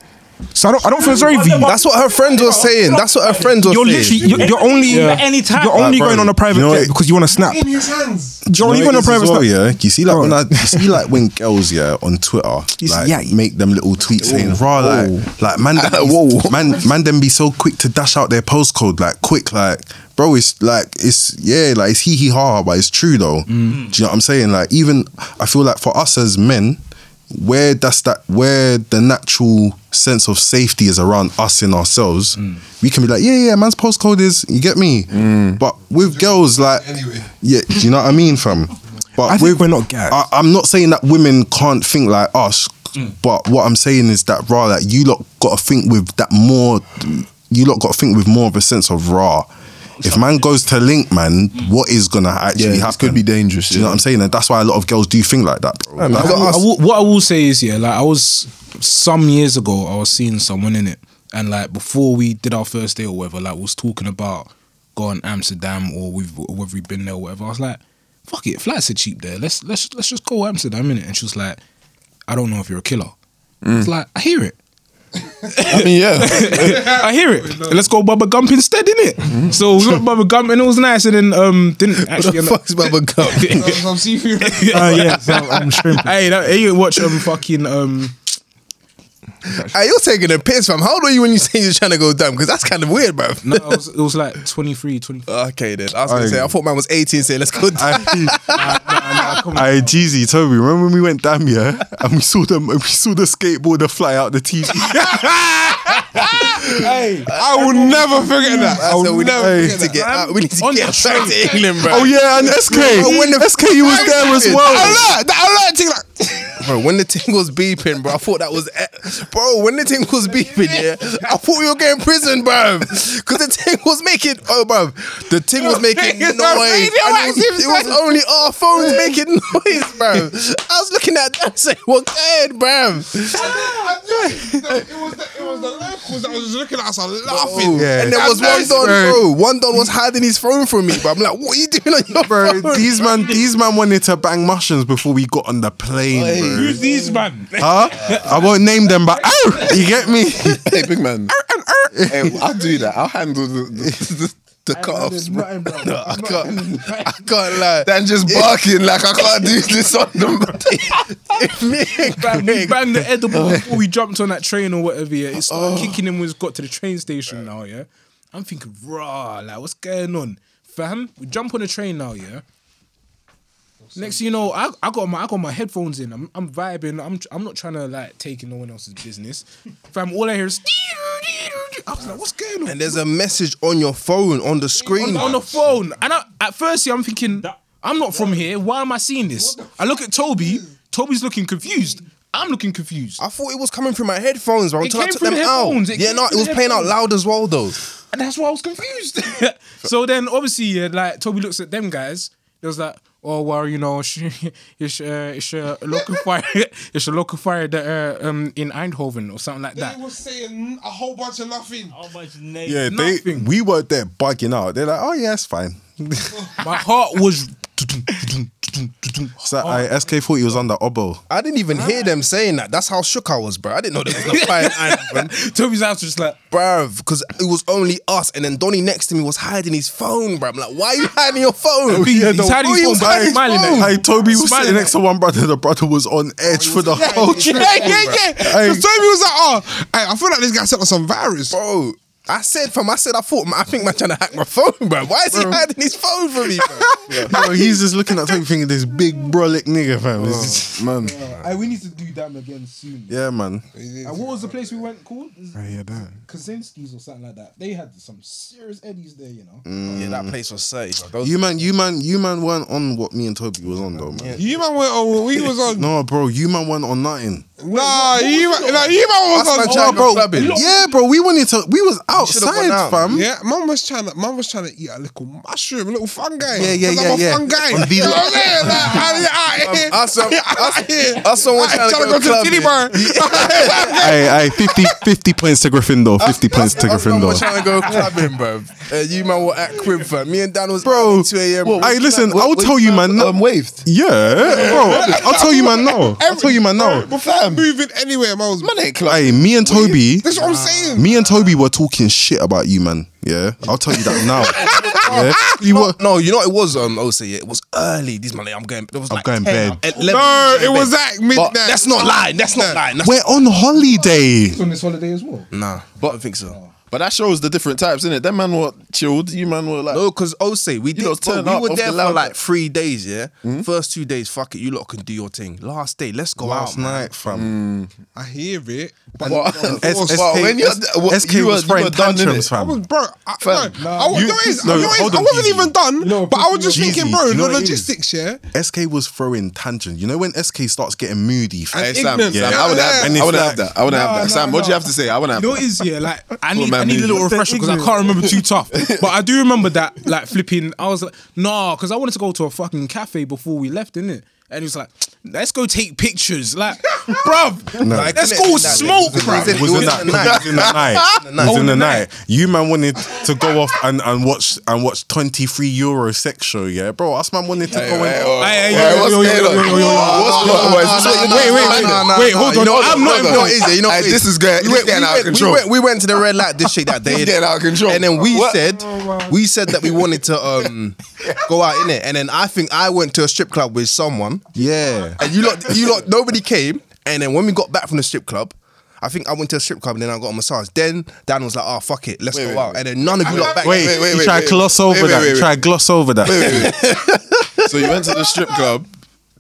So I don't, I don't feel sorry for you. That's what her friends were saying. That's what her friends were You're saying. literally, you're, you're only, Anytime. you're only Like, going on a private you know jet because you want to snap. In his hands. You're only going on a what it is private as well, snap. yeah. You see, like Go when I, you see, like when girls, yeah, on Twitter, like yay. make them little tweets saying, "Raw, like, like man, them Whoa. man, man, them be so quick to dash out their postcode, like quick, like, bro, it's like, it's yeah, like it's hee hee ha, ha, but it's true though. Mm. Do you know what I'm saying? Like, even I feel like for us as men, where that's that, where the natural sense of safety is around us in ourselves, mm. we can be like, yeah, yeah, man's postcode is, you get me. Mm. But with girls, like, Anyway. yeah, do you know what I mean, fam? But I think with- we're not gagged. I, I'm not saying that women can't think like us, mm. but what I'm saying is that raw, that you lot got to think with that more. You lot got to think with more of a sense of raw. If man goes to link, man, what is gonna actually Yeah, happen? could be dangerous, Do you know what I'm saying? And that's why a lot of girls do think like that, bro. Man, Like, I got I will- what I will say is, yeah, like I was some years ago, I was seeing someone in it, and like before we did our first day or whatever, like was talking about going Amsterdam or we've whether we've been there or whatever. I was like, fuck it, flights are cheap there. Let's let's let's just go Amsterdam in it. And she was like, I don't know if you're a killer. I was mm. like, I hear it. I mean, yeah. I hear it. Let's go Bubba Gump instead, innit? So we went Bubba Gump and it was nice and then um didn't What actually the end fuck's Bubba Gump? Some seafood. Oh yeah, so I'm shrimp. Hey, that, hey, you watch um fucking um Hey, you're taking a piss, fam. How old are you when you say you're trying to go dumb? Because that's kind of weird, bro. no, it was, it was like 23, 24. Okay, then. I was going to say, I thought man was 18, say, let's go dumb. I Jeezy, Toby, remember when we went down here and we saw them we saw the skateboarder fly out the TV? hey, I will never forget that. I So will we never need forget to get out. We need to On get the back to England, bro. oh yeah, and SK. When the SK you was there as well. Alert! That alert thing like. Bro, when the thing was beeping, bro, I thought that was. Bro, when the thing was beeping, yeah, I thought we were getting prison, bro. Because the thing was making. Oh, bro. The thing was making noise. and It was, it was only our phones making noise, bro. I was looking at that and saying, what good, bro? I knew it. It was the, it was the locals that was looking at us and laughing. Yeah. And there was one don, bro. One don was hiding his phone from me, bro. I'm like, what are you doing on your Bro, phone? these man, these man wanted to bang mushrooms before we got on the plane, bro. Who's these man? Huh? I won't name them, but oh, you get me. hey, big man. Oh, oh, oh. hey, I'll do that. I'll handle the, the, the, the cut-offs, bro. No, I can't. I can't lie. Then just barking like I can't do this on them. If me and Bang, we Greg- banged the edible before we jumped on that train or whatever. Yeah, it's started kicking him. when we got to the train station now. Yeah, I'm thinking, raw, like what's going on, fam? We jump on the train now. Yeah. Next, thing you know, I, I got my I got my headphones in. I'm I'm vibing. I'm I'm not trying to like take in no one else's business. Fam, all I hear is. I was like, what's going on? and there's a message on your phone on the screen. on, on the phone. And I, at first, yeah, I'm thinking, I'm not from here. Why am I seeing this? I look at Toby. Toby's looking confused. I'm looking confused. I thought it was coming through my headphones, bro. It Until I came took through them the out. headphones. It yeah, no, it was playing out loud as well, though. And that's why I was confused. so then, obviously, yeah, like Toby looks at them guys. It was like, oh well, you know, it's uh, it's a local fire, it's a local fire that uh, um in Eindhoven or something like that. They that. was saying a whole bunch of nothing. Oh, much name. Yeah, they, we were there bugging out. They're like, oh yeah, it's fine. My heart was. So I SK thought he was the Obo. I didn't even hear them saying that. That's how shook I was, bro. I didn't know there was no fire in Toby's house was just like. Bruv, because it was only us, and then Donnie next to me was hiding his phone, bruv. I'm like, why are you hiding your phone? He's hiding Oh, his he phone, was but hiding his smiling at phone. you. Hey, Toby was Smiling sitting next to one brother. The brother was on edge for the whole trip. Yeah, yeah, yeah. Because Toby was like, oh, hey, I feel like this guy set on some virus. Bro, I said, fam, I said, I thought, I think man trying to hack my phone, bro. Why is he hiding his phone from me, bro? Bro, he's just looking at Toby thinking this big brolic nigga, fam. It's just- oh, Man. Hey, we need to do that again soon. yeah, man. And what was the place we went called? Oh, yeah, that. Kadinsky's or something like that. They had some serious eddies there, you know. Yeah, that mm. place was safe. bro. Those- You man, you man, you man weren't on what me and Toby was on though, man. You man went on, what we was on. No, bro, you man went on nothing. Nah, you man, nah, you man was Us man on. tried to go clubbing. Yeah, bro, we wanted to. We was out Science out. fam. Yeah, mum was trying to, mum was trying to eat a little mushroom, a little fungi. Yeah, yeah, yeah, I'm yeah. Fungi. On these, you know what I'm saying? Like, I'm out here. Us, um, us, us, someone trying, trying to go, to, go club, to the titty bar. Hey, hey, 50, 50 points to Gryffindor. Fifty points to Gryffindor. I'm trying to go clubbing, bro. Uh, you man were at crib, fam. Me and Dan was bro. Two a.m. Hey, listen, I'll tell you, man. I'm um, waved. Yeah, bro. I'll tell you, man. No, I'll tell you, man. No, fam. Moving anywhere, man. Man ain't club. Hey, me and Toby. That's what I'm saying. Me and Toby were talking talking shit about you, man. Yeah, I'll tell you that now. yeah? you know, were, no, you know what it was. Um, also, yeah, it was early. this morning. I'm going. It was I'm like going 10, bed. 11, no, it was at midnight. That's not lying. That's not lying. That's we're on holiday. On this holiday as well. Nah, but I don't think so. Oh. But that shows the different types, innit? That man were chilled, you man were like No, cause Osei, we did lot bro, we were there for like three days, yeah? Mm-hmm. First two days, fuck it, you lot can do your thing. Last day, let's go Last out. Last night, man. fam. Mm. I hear it. And, SK, was throwing tantrums, fam. Bro, I. No, you, you, I wasn't even done, but I was just thinking, bro, the logistics, yeah? SK was throwing tantrums. You know when SK starts getting moody? Fam. Sam, yeah, I would yeah. have, that. I would have that. Sam, what do you have to say? I would have that. You know what is, yeah, like, I need a little refresher because I can't remember too tough. But I do remember that, like, flipping, I was like, nah, because I wanted to go to a fucking cafe before we left, innit? And he was like, let's go take pictures. Like, bruv, No. like, let's go smoke, bruv. It was in that night. It was in that night. It was in the night. You man wanted to go off and, and watch and watch twenty three euro sex show. Yeah, bro. Us man wanted to go in. Hey, hey, yo, yo, yo, yo, yo, yo, yo. Wait, wait, wait. Wait, hold on. I'm not even- You know, what it is? this is going. We, went- we, getting out of went, we, control. went, we went to the red light district that day. Getting out of control. And then we What? said, we said that we wanted to um, go out in it. And then I think I went to a strip club with someone. Yeah. And you lot, you lot, nobody came. And then when we got back from the strip club, I think I went to a strip club and then I got a massage. Then Dan was like, "Oh fuck it, let's wait, go wait, out." And then none of you lot back. Wait, wait, wait, you try gloss over that. Try gloss over that. so you went to the strip club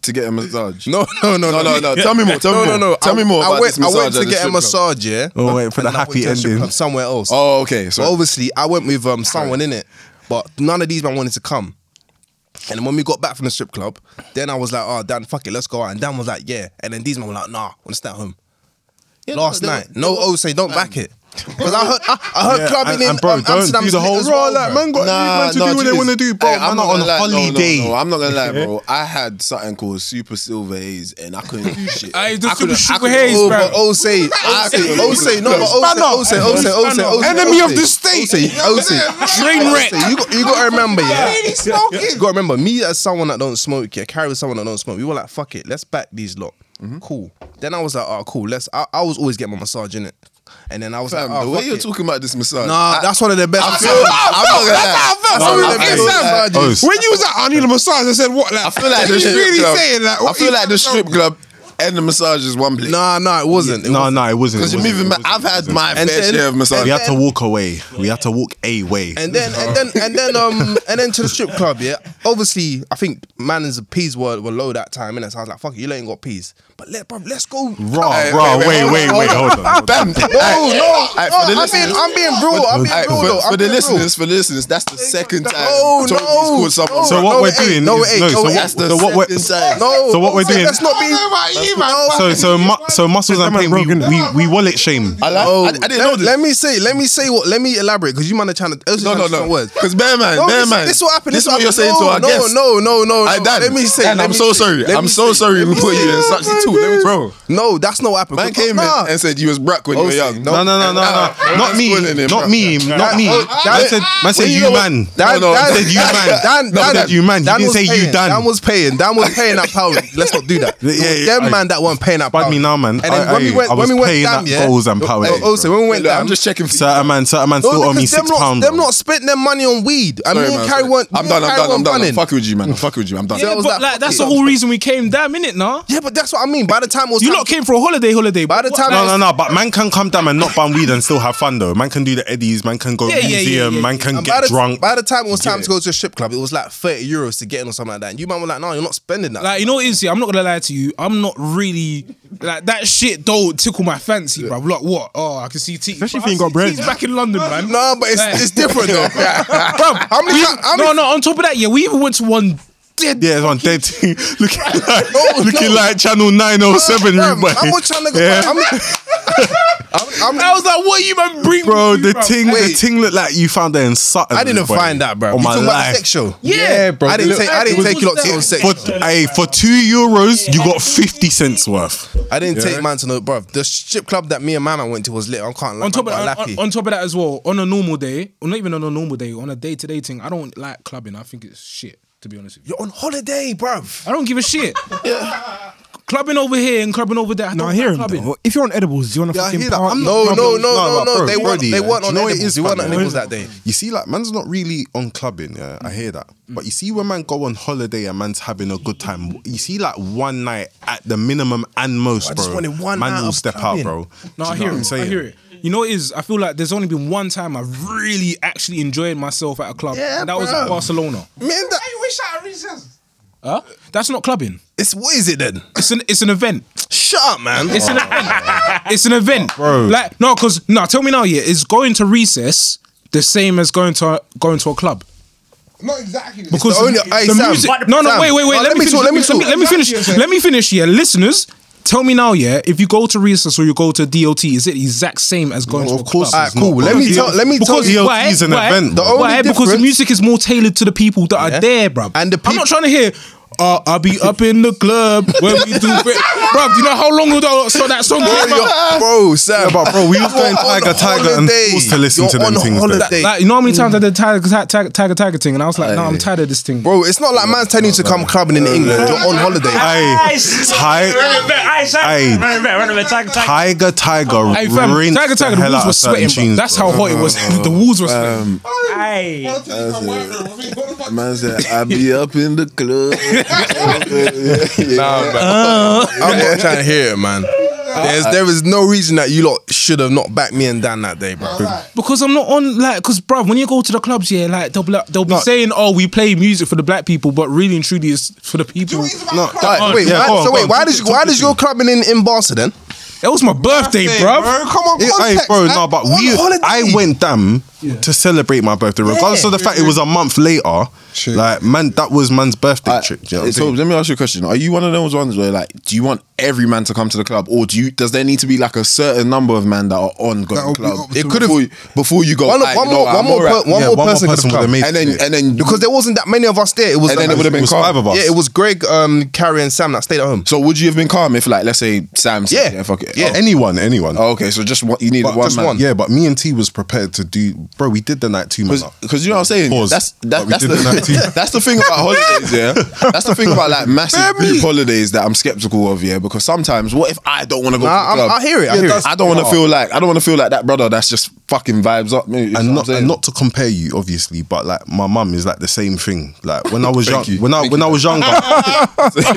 to get a massage. No, no, no, no, no, no. Tell me more. Tell me more. No, no, no. Tell me more. I, about went, this massage I went to get a massage. Yeah. Oh wait for the happy ending somewhere else. Oh okay. So obviously I went with um someone in it, but none of these men wanted to come. And then when we got back from the strip club, then I was like, oh, Dan, fuck it, let's go out. And Dan was like, yeah. And then these men were like, nah, I want to stay at home. Yeah, Last no, night, no, no, oh, say don't man, back it. Because I heard, I, heard Yeah, clubbing and- in and bro, um, don't Amsterdam do the whole- as well. Like, man got Nah, leave man to nah, do what they want to do, bro. Hey, I'm, not, on gonna. No, no, holiday. No, I'm not gonna lie, bro. I had something called Super Silver Haze, and I couldn't do shit. I the Super Super Haze, bro. Oh say, oh say, no, but oh say, oh say, oh say, oh say, Enemy of the state. Oh say, Train wreck. You got, you got to remember, yeah. You got to remember, me as someone that don't smoke, yeah. Carry with someone that don't smoke. We were like, fuck it, let's back these lot. Mm-hmm. Cool. Then I was like, oh, cool. Let's. I, I was always getting my massage in it. And then I was Fam, like, oh, the way you're it. talking about this massage. Nah, I, that's one of the best. I feel, I feel that's how I felt. Feel like, when you was like, I need a massage, I said, what? Like, I feel like the strip really club, saying like, I feel like the strip club and the massage is one place. Nah, nah, it wasn't. It no, nah, it wasn't. Because you're moving. I've had my fair then, share of massage. We had to walk away. We had to walk a way. And then, and then, and then, um, and then to the strip club. Yeah, obviously, I think man and the peas were, were low that time, and so I was like, fuck, it, you ain't got peas. But let, bro, let's go raw, I, raw. Wait, wait, wait, wait, hold on. Hold on. no, no, I, no. I'm being, I'm being brutal. I'm being brutal. For, for the listeners, for the listeners, that's the second time. Oh no, called someone. So what we're doing? No, no. So what? So what we're so what we're doing? That's not being. So so so muscles and pain. We we wallet shame. I oh, didn't know this. Let me say. Let me say what. Let me elaborate because you man are trying to. No, no, no. Words. Because bear man, bear man. This is what happened. This is what you're saying to our guests. No, no, no, no. Let me say. I'm so sorry. I'm so sorry. We put you in such situation too. Let me bro. No, that's not what happened. Man came nah. in and said you was brack when you were oh, young. No, no, no, no, no. Not me. Not me. Not me. Dan said, man said you man. Dan said you man. Dan said you man. He didn't say you Dan. Dan was paying. Dan was paying that Power. Let's not do that. Yeah, Them man that weren't paying that Power. me now, man. And then when we went, when we went down, yeah. Goals and Power. Also, when we went down, I'm just checking. Certain man, certain man still owe me six pounds. Them not spent their money on weed. I mean, carry one. I'm done. I'm done. I'm done. Fuck with you, man. Fuck with you. I'm done. But Like that's the whole reason we came. Damn, innit, nah. Yeah, but that's what I mean mean? By the time it was You time, lot came for a holiday, holiday. By the time, No, no, no. But man can come down and not bun weed and still have fun though. Man can do the eddies. Man can go Yeah, yeah, yeah, museum. yeah, Man can And by get the, drunk. By the time it was time to go to a ship club, it was like thirty euros to get in or something like that. And you man were like, no, you're not spending that. Like you know what yeah, I'm not gonna lie to you. I'm not really like that shit don't tickle my fancy, bro. Like what? Oh, I can see T. Especially if you got bread. back in London, man. no, but it's, it's different though. Bruv, how many- no, no. On top of that, yeah, we even went to one dead. Yeah, it's on dead team. looking like, looking like Channel 907. Bruv, boy. I'm trying to. Yeah. How many, I was like, what you man bring? Bro, the Bruv. ting, the Wait. ting looked like you found it in Sutton. I didn't boy. find that, bro. On You my talking about the life. sex show? Yeah, bro. I didn't take. I didn't take you lot to no sex For, show. hey, for two euros, you got fifty cents worth. I didn't take man to no, bro. The strip club that me and man I went to was lit. I can't. on top of man, that, got on, on top of that as well, on a normal day, or not even on a normal day, on a day to day thing, I don't like clubbing. I think it's shit. To be honest with you, You're on holiday, bruv. I don't give a shit. Clubbing over here and clubbing over there. I No, I hear like him. clubbing. Though. If you're on edibles, you want to Yeah, I fucking hear that. I'm No, no, no, No, no, but no. They weren't. They weren't on you know what it edibles. They weren't on edibles that day. You see, like man's not really on clubbing. Yeah, I hear that. Mm. But you see, when man go on holiday and man's having a good time, you see, like one night at the minimum and most, I bro. just wanted one man will step clubbing. out, bro. No, I hear what I'm it. I hear it. You know what it is? I feel like there's only been one time I've really actually enjoyed myself at a club, Yeah, and that was bro. at Barcelona. Man, that, wish I recess. Huh? That's not clubbing. it's what is it then? It's an it's an event. Shut up, man. It's an oh. event. It's an event, oh, Bro. Like no, because no, tell me now, yeah, is going to recess the same as going to going to a club? Not exactly. Because the only- the, hey, the Sam, music. But- No, no, Sam, wait, wait, wait. no, let, me finish. talk, Let me, let me, let me finish. Exactly, Sam. Let me finish. Yeah, listeners, tell me now. Yeah, if you go to recess or you go to DOT, is it exact same as going No, to a of course club? Alright, not, cool. Let me tell. Let me tell Because you. DOT why? is an why? event, The bro. only Why? Because the difference- music is more tailored to the people that Yeah. are there, bruv. And the I'm peop- not trying to hear. Uh, I'll be up in the club when we do, bruv. Do you know how long ago that, that song came out? Bro, Sam. Yeah, but bro, we was going You're Tiger, Tiger, and holiday. forced to listen You're to them on things. holiday. Like, you know how many times I did Tiger, Tiger, Tiger, Tiger thing, and I was like, no, I'm tired of this thing. Bro, it's not like man's telling you to come clubbing in England. You're on holiday. Hey, Tiger, Hey. Tiger, Tiger, Hey, fam, rinse Tiger, Tiger, the hell walls out were of certain sweating, bro. tunes, That's bro. how hot it was. the walls were sweating. Man said, I be up in the club. Nah, man. Uh. I'm not trying to hear it, man. There's there is no reason that you lot should have not backed me and Dan that day, bro. Because I'm not on like, because bruv, when you go to the clubs, yeah, like they'll be like, they'll be saying, oh, we play music for the black people, but really and truly, it's for the people. No, alright, wait, Yeah, why- go on, so go wait, on. why does why does your clubbing in in Barca then? It was my birthday, bruv. Come on, Yeah, hey, bro, no, but we, I went damn to celebrate my birthday, regardless of the fact it was a month later. Like, man, that was man's birthday I- trick. You know so let me ask you a question: Are you one of those ones where, like, do you want every man to come to the club, or do you? Does there need to be like a certain number of men that are on going to be club? up It could've- before you, before you go. One, "Aight, one you more, one more, alright." one Yeah, more one more person, person could have have come. made and then and then because there wasn't that many of us there. It was And then it would've been it was calm. five of us. Yeah, it was Greg, um, Carrie, and Sam that stayed at home. So would you have been calm if, like, let's say Sam said, Yeah. yeah, fuck it, Yeah. Oh. anyone, anyone. Oh, okay, so just one, you need one man. one. Yeah, but me and T was prepared to do. Bro, we did the night two man. Because you know what I'm saying. Pause. That's that, that's did the night the, too. that's the thing about holidays. Yeah, that's the thing about like massive group holidays that I'm skeptical of. Yeah, because sometimes what if I don't want to go? Nah, to the I'm- club? I hear it, I hear it. I don't want to feel like I don't want to feel like that brother that's just fucking vibes up. Me, and not and not to compare you, obviously, but like my mum is like the same thing. Like when I was young, you. when I Thank when I was younger,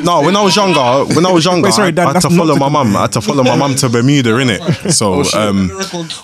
no, when I was younger, when I was younger, Wait, sorry, I, I had to follow my mum. I had to follow my mum to Bermuda, innit? So um,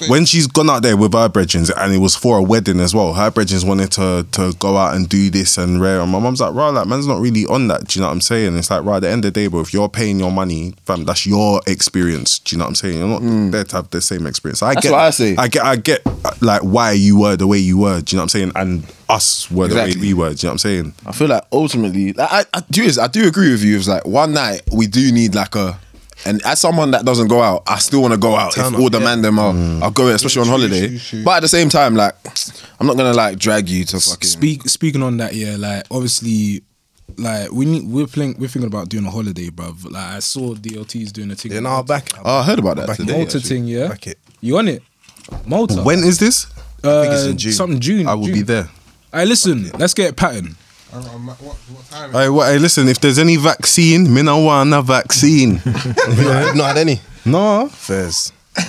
when she's gone out there with her brethrens, and it was for a wedding as well. Her brethrens wanted to to go out and do this and rare, and my mum's like, "Right, like man's not really on that." Do you know what I'm saying? It's like, right, at the end of the day, bro, if you're paying your money, fam, that's your experience. Do you know what I'm saying? You're not hmm. there to have the same experience. I That's get, what I say. I get, I get, like why you were the way you were. Do you know what I'm saying? And us were the way we were. Do you know what I'm saying? I feel like ultimately, like, I, I do is I do agree with you. It's like one night we do need like a, and as someone that doesn't go out, I still want to go out. if all the man them are, are going, especially on holiday. But at the same time, like, I'm not gonna like drag you to fucking. Speak, speaking on that, yeah, like obviously, like we need, we're playing, we're thinking about doing a holiday, bruv. Like I saw DLT's doing a thing. Yeah, now back. Oh, I heard about that today. Malta actually. thing, yeah. Back it. You on it? Malta. When is this? Uh, think it's in June. Something June. I will June. be there. Hey, listen, let's get pattern. What, what time? Hey, what, hey, listen, if there's any vaccine, me no want a vaccine. You've not had any. no. Fairs.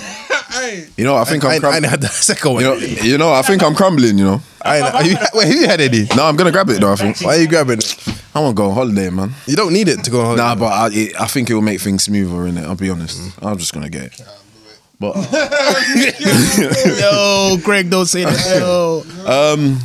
You know, I think I, I'm. I, I crum- had the second one. you know, you know, I think I'm crumbling. You know. I, ain't- are you, wait, have you had any? No, I'm gonna grab it though. I think Why are you grabbing it? I want to go on holiday, man. You don't need it to go on holiday. Nah, but I, it, I think it will make things smoother in it. I'll be honest. I'm just gonna get it. But Yo, Greg, don't say that. Yo. um,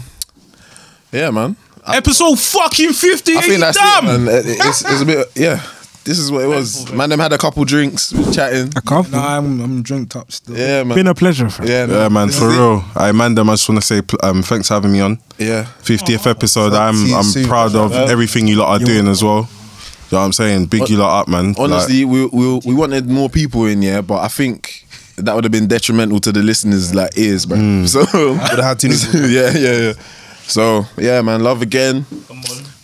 yeah, man. Episode fucking fifty. I think that's damn. it. Man. It- It's, it's a bit. Yeah, this is what it was. Man, them had a couple drinks, we was chatting. I can't. Nah, I'm, I'm drinked up still. Yeah, man. Been a pleasure. Fam. Yeah, Yeah, man, for real. I man, them, I just want to say pl- um, thanks for having me on. Yeah. 50th episode. I'm See you I'm soon. proud of everything you lot are doing as well. You know what I'm saying? Big you lot up, man. Like, Honestly, we, we we wanted more people in, yeah, but I think that would have been detrimental to the listeners' like ears, bro. Mm. So Would have had to. yeah, yeah, yeah. So yeah, man, love again.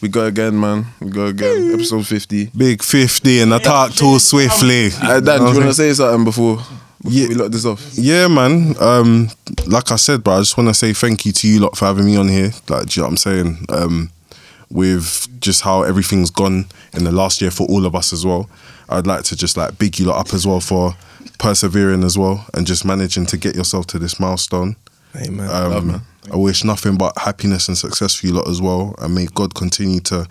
We go again, man. We go again. Episode fifty. Big 50 and I talk too swiftly. Uh, Dan, do you want to say something before, before Yeah. we lock this off? Yeah, man. Um, like I said, bro, I just want to say thank you to you lot for having me on here. Like, do you know what I'm saying? Um, with just how everything's gone in the last year for all of us as well. I'd like to just like big you lot up as well for persevering as well and just managing to get yourself to this milestone. Amen. Um, I wish nothing but happiness and success for you lot as well, and may God continue to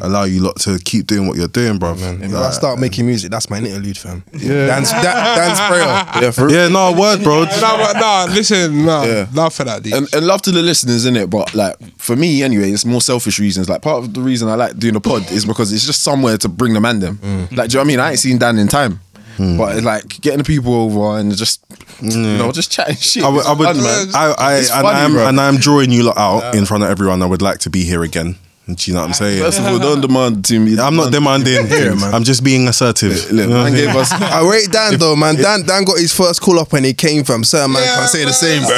allow you lot to keep doing what you're doing, bro. When I start making music, that's my interlude, fam. Yeah. Dance, da- dance prayer. Yeah, for yeah, no word, bro. No, but no, listen, no, Yeah. love for that, D. and, and love to the listeners in it, but like for me anyway, it's more selfish reasons. Like part of the reason I like doing the pod is because it's just somewhere to bring the man them. Mm. Like, do you know what I mean? I ain't seen Dan in time. Hmm. But like getting the people over and just you know just chatting shit. I would, I, would, fun, man. I, I, and, funny, I'm, and I'm drawing you lot out in front of everyone. I would like to be here again. Do you know what I'm saying? First of all, don't demand to me. I'm not demanding. I'm just being assertive. Look, You know man I'm gave us. Uh, I rate Dan though, man. Dan, Dan got his first call up when he came from. Certain man can't say the same, bro.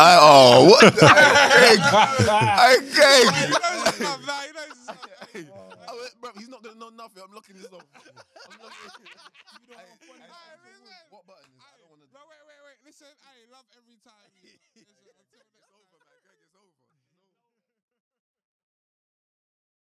I, oh, what? I Greg. Oh, bro, he's not gonna know nothing. I'm locking this off. I'm locking-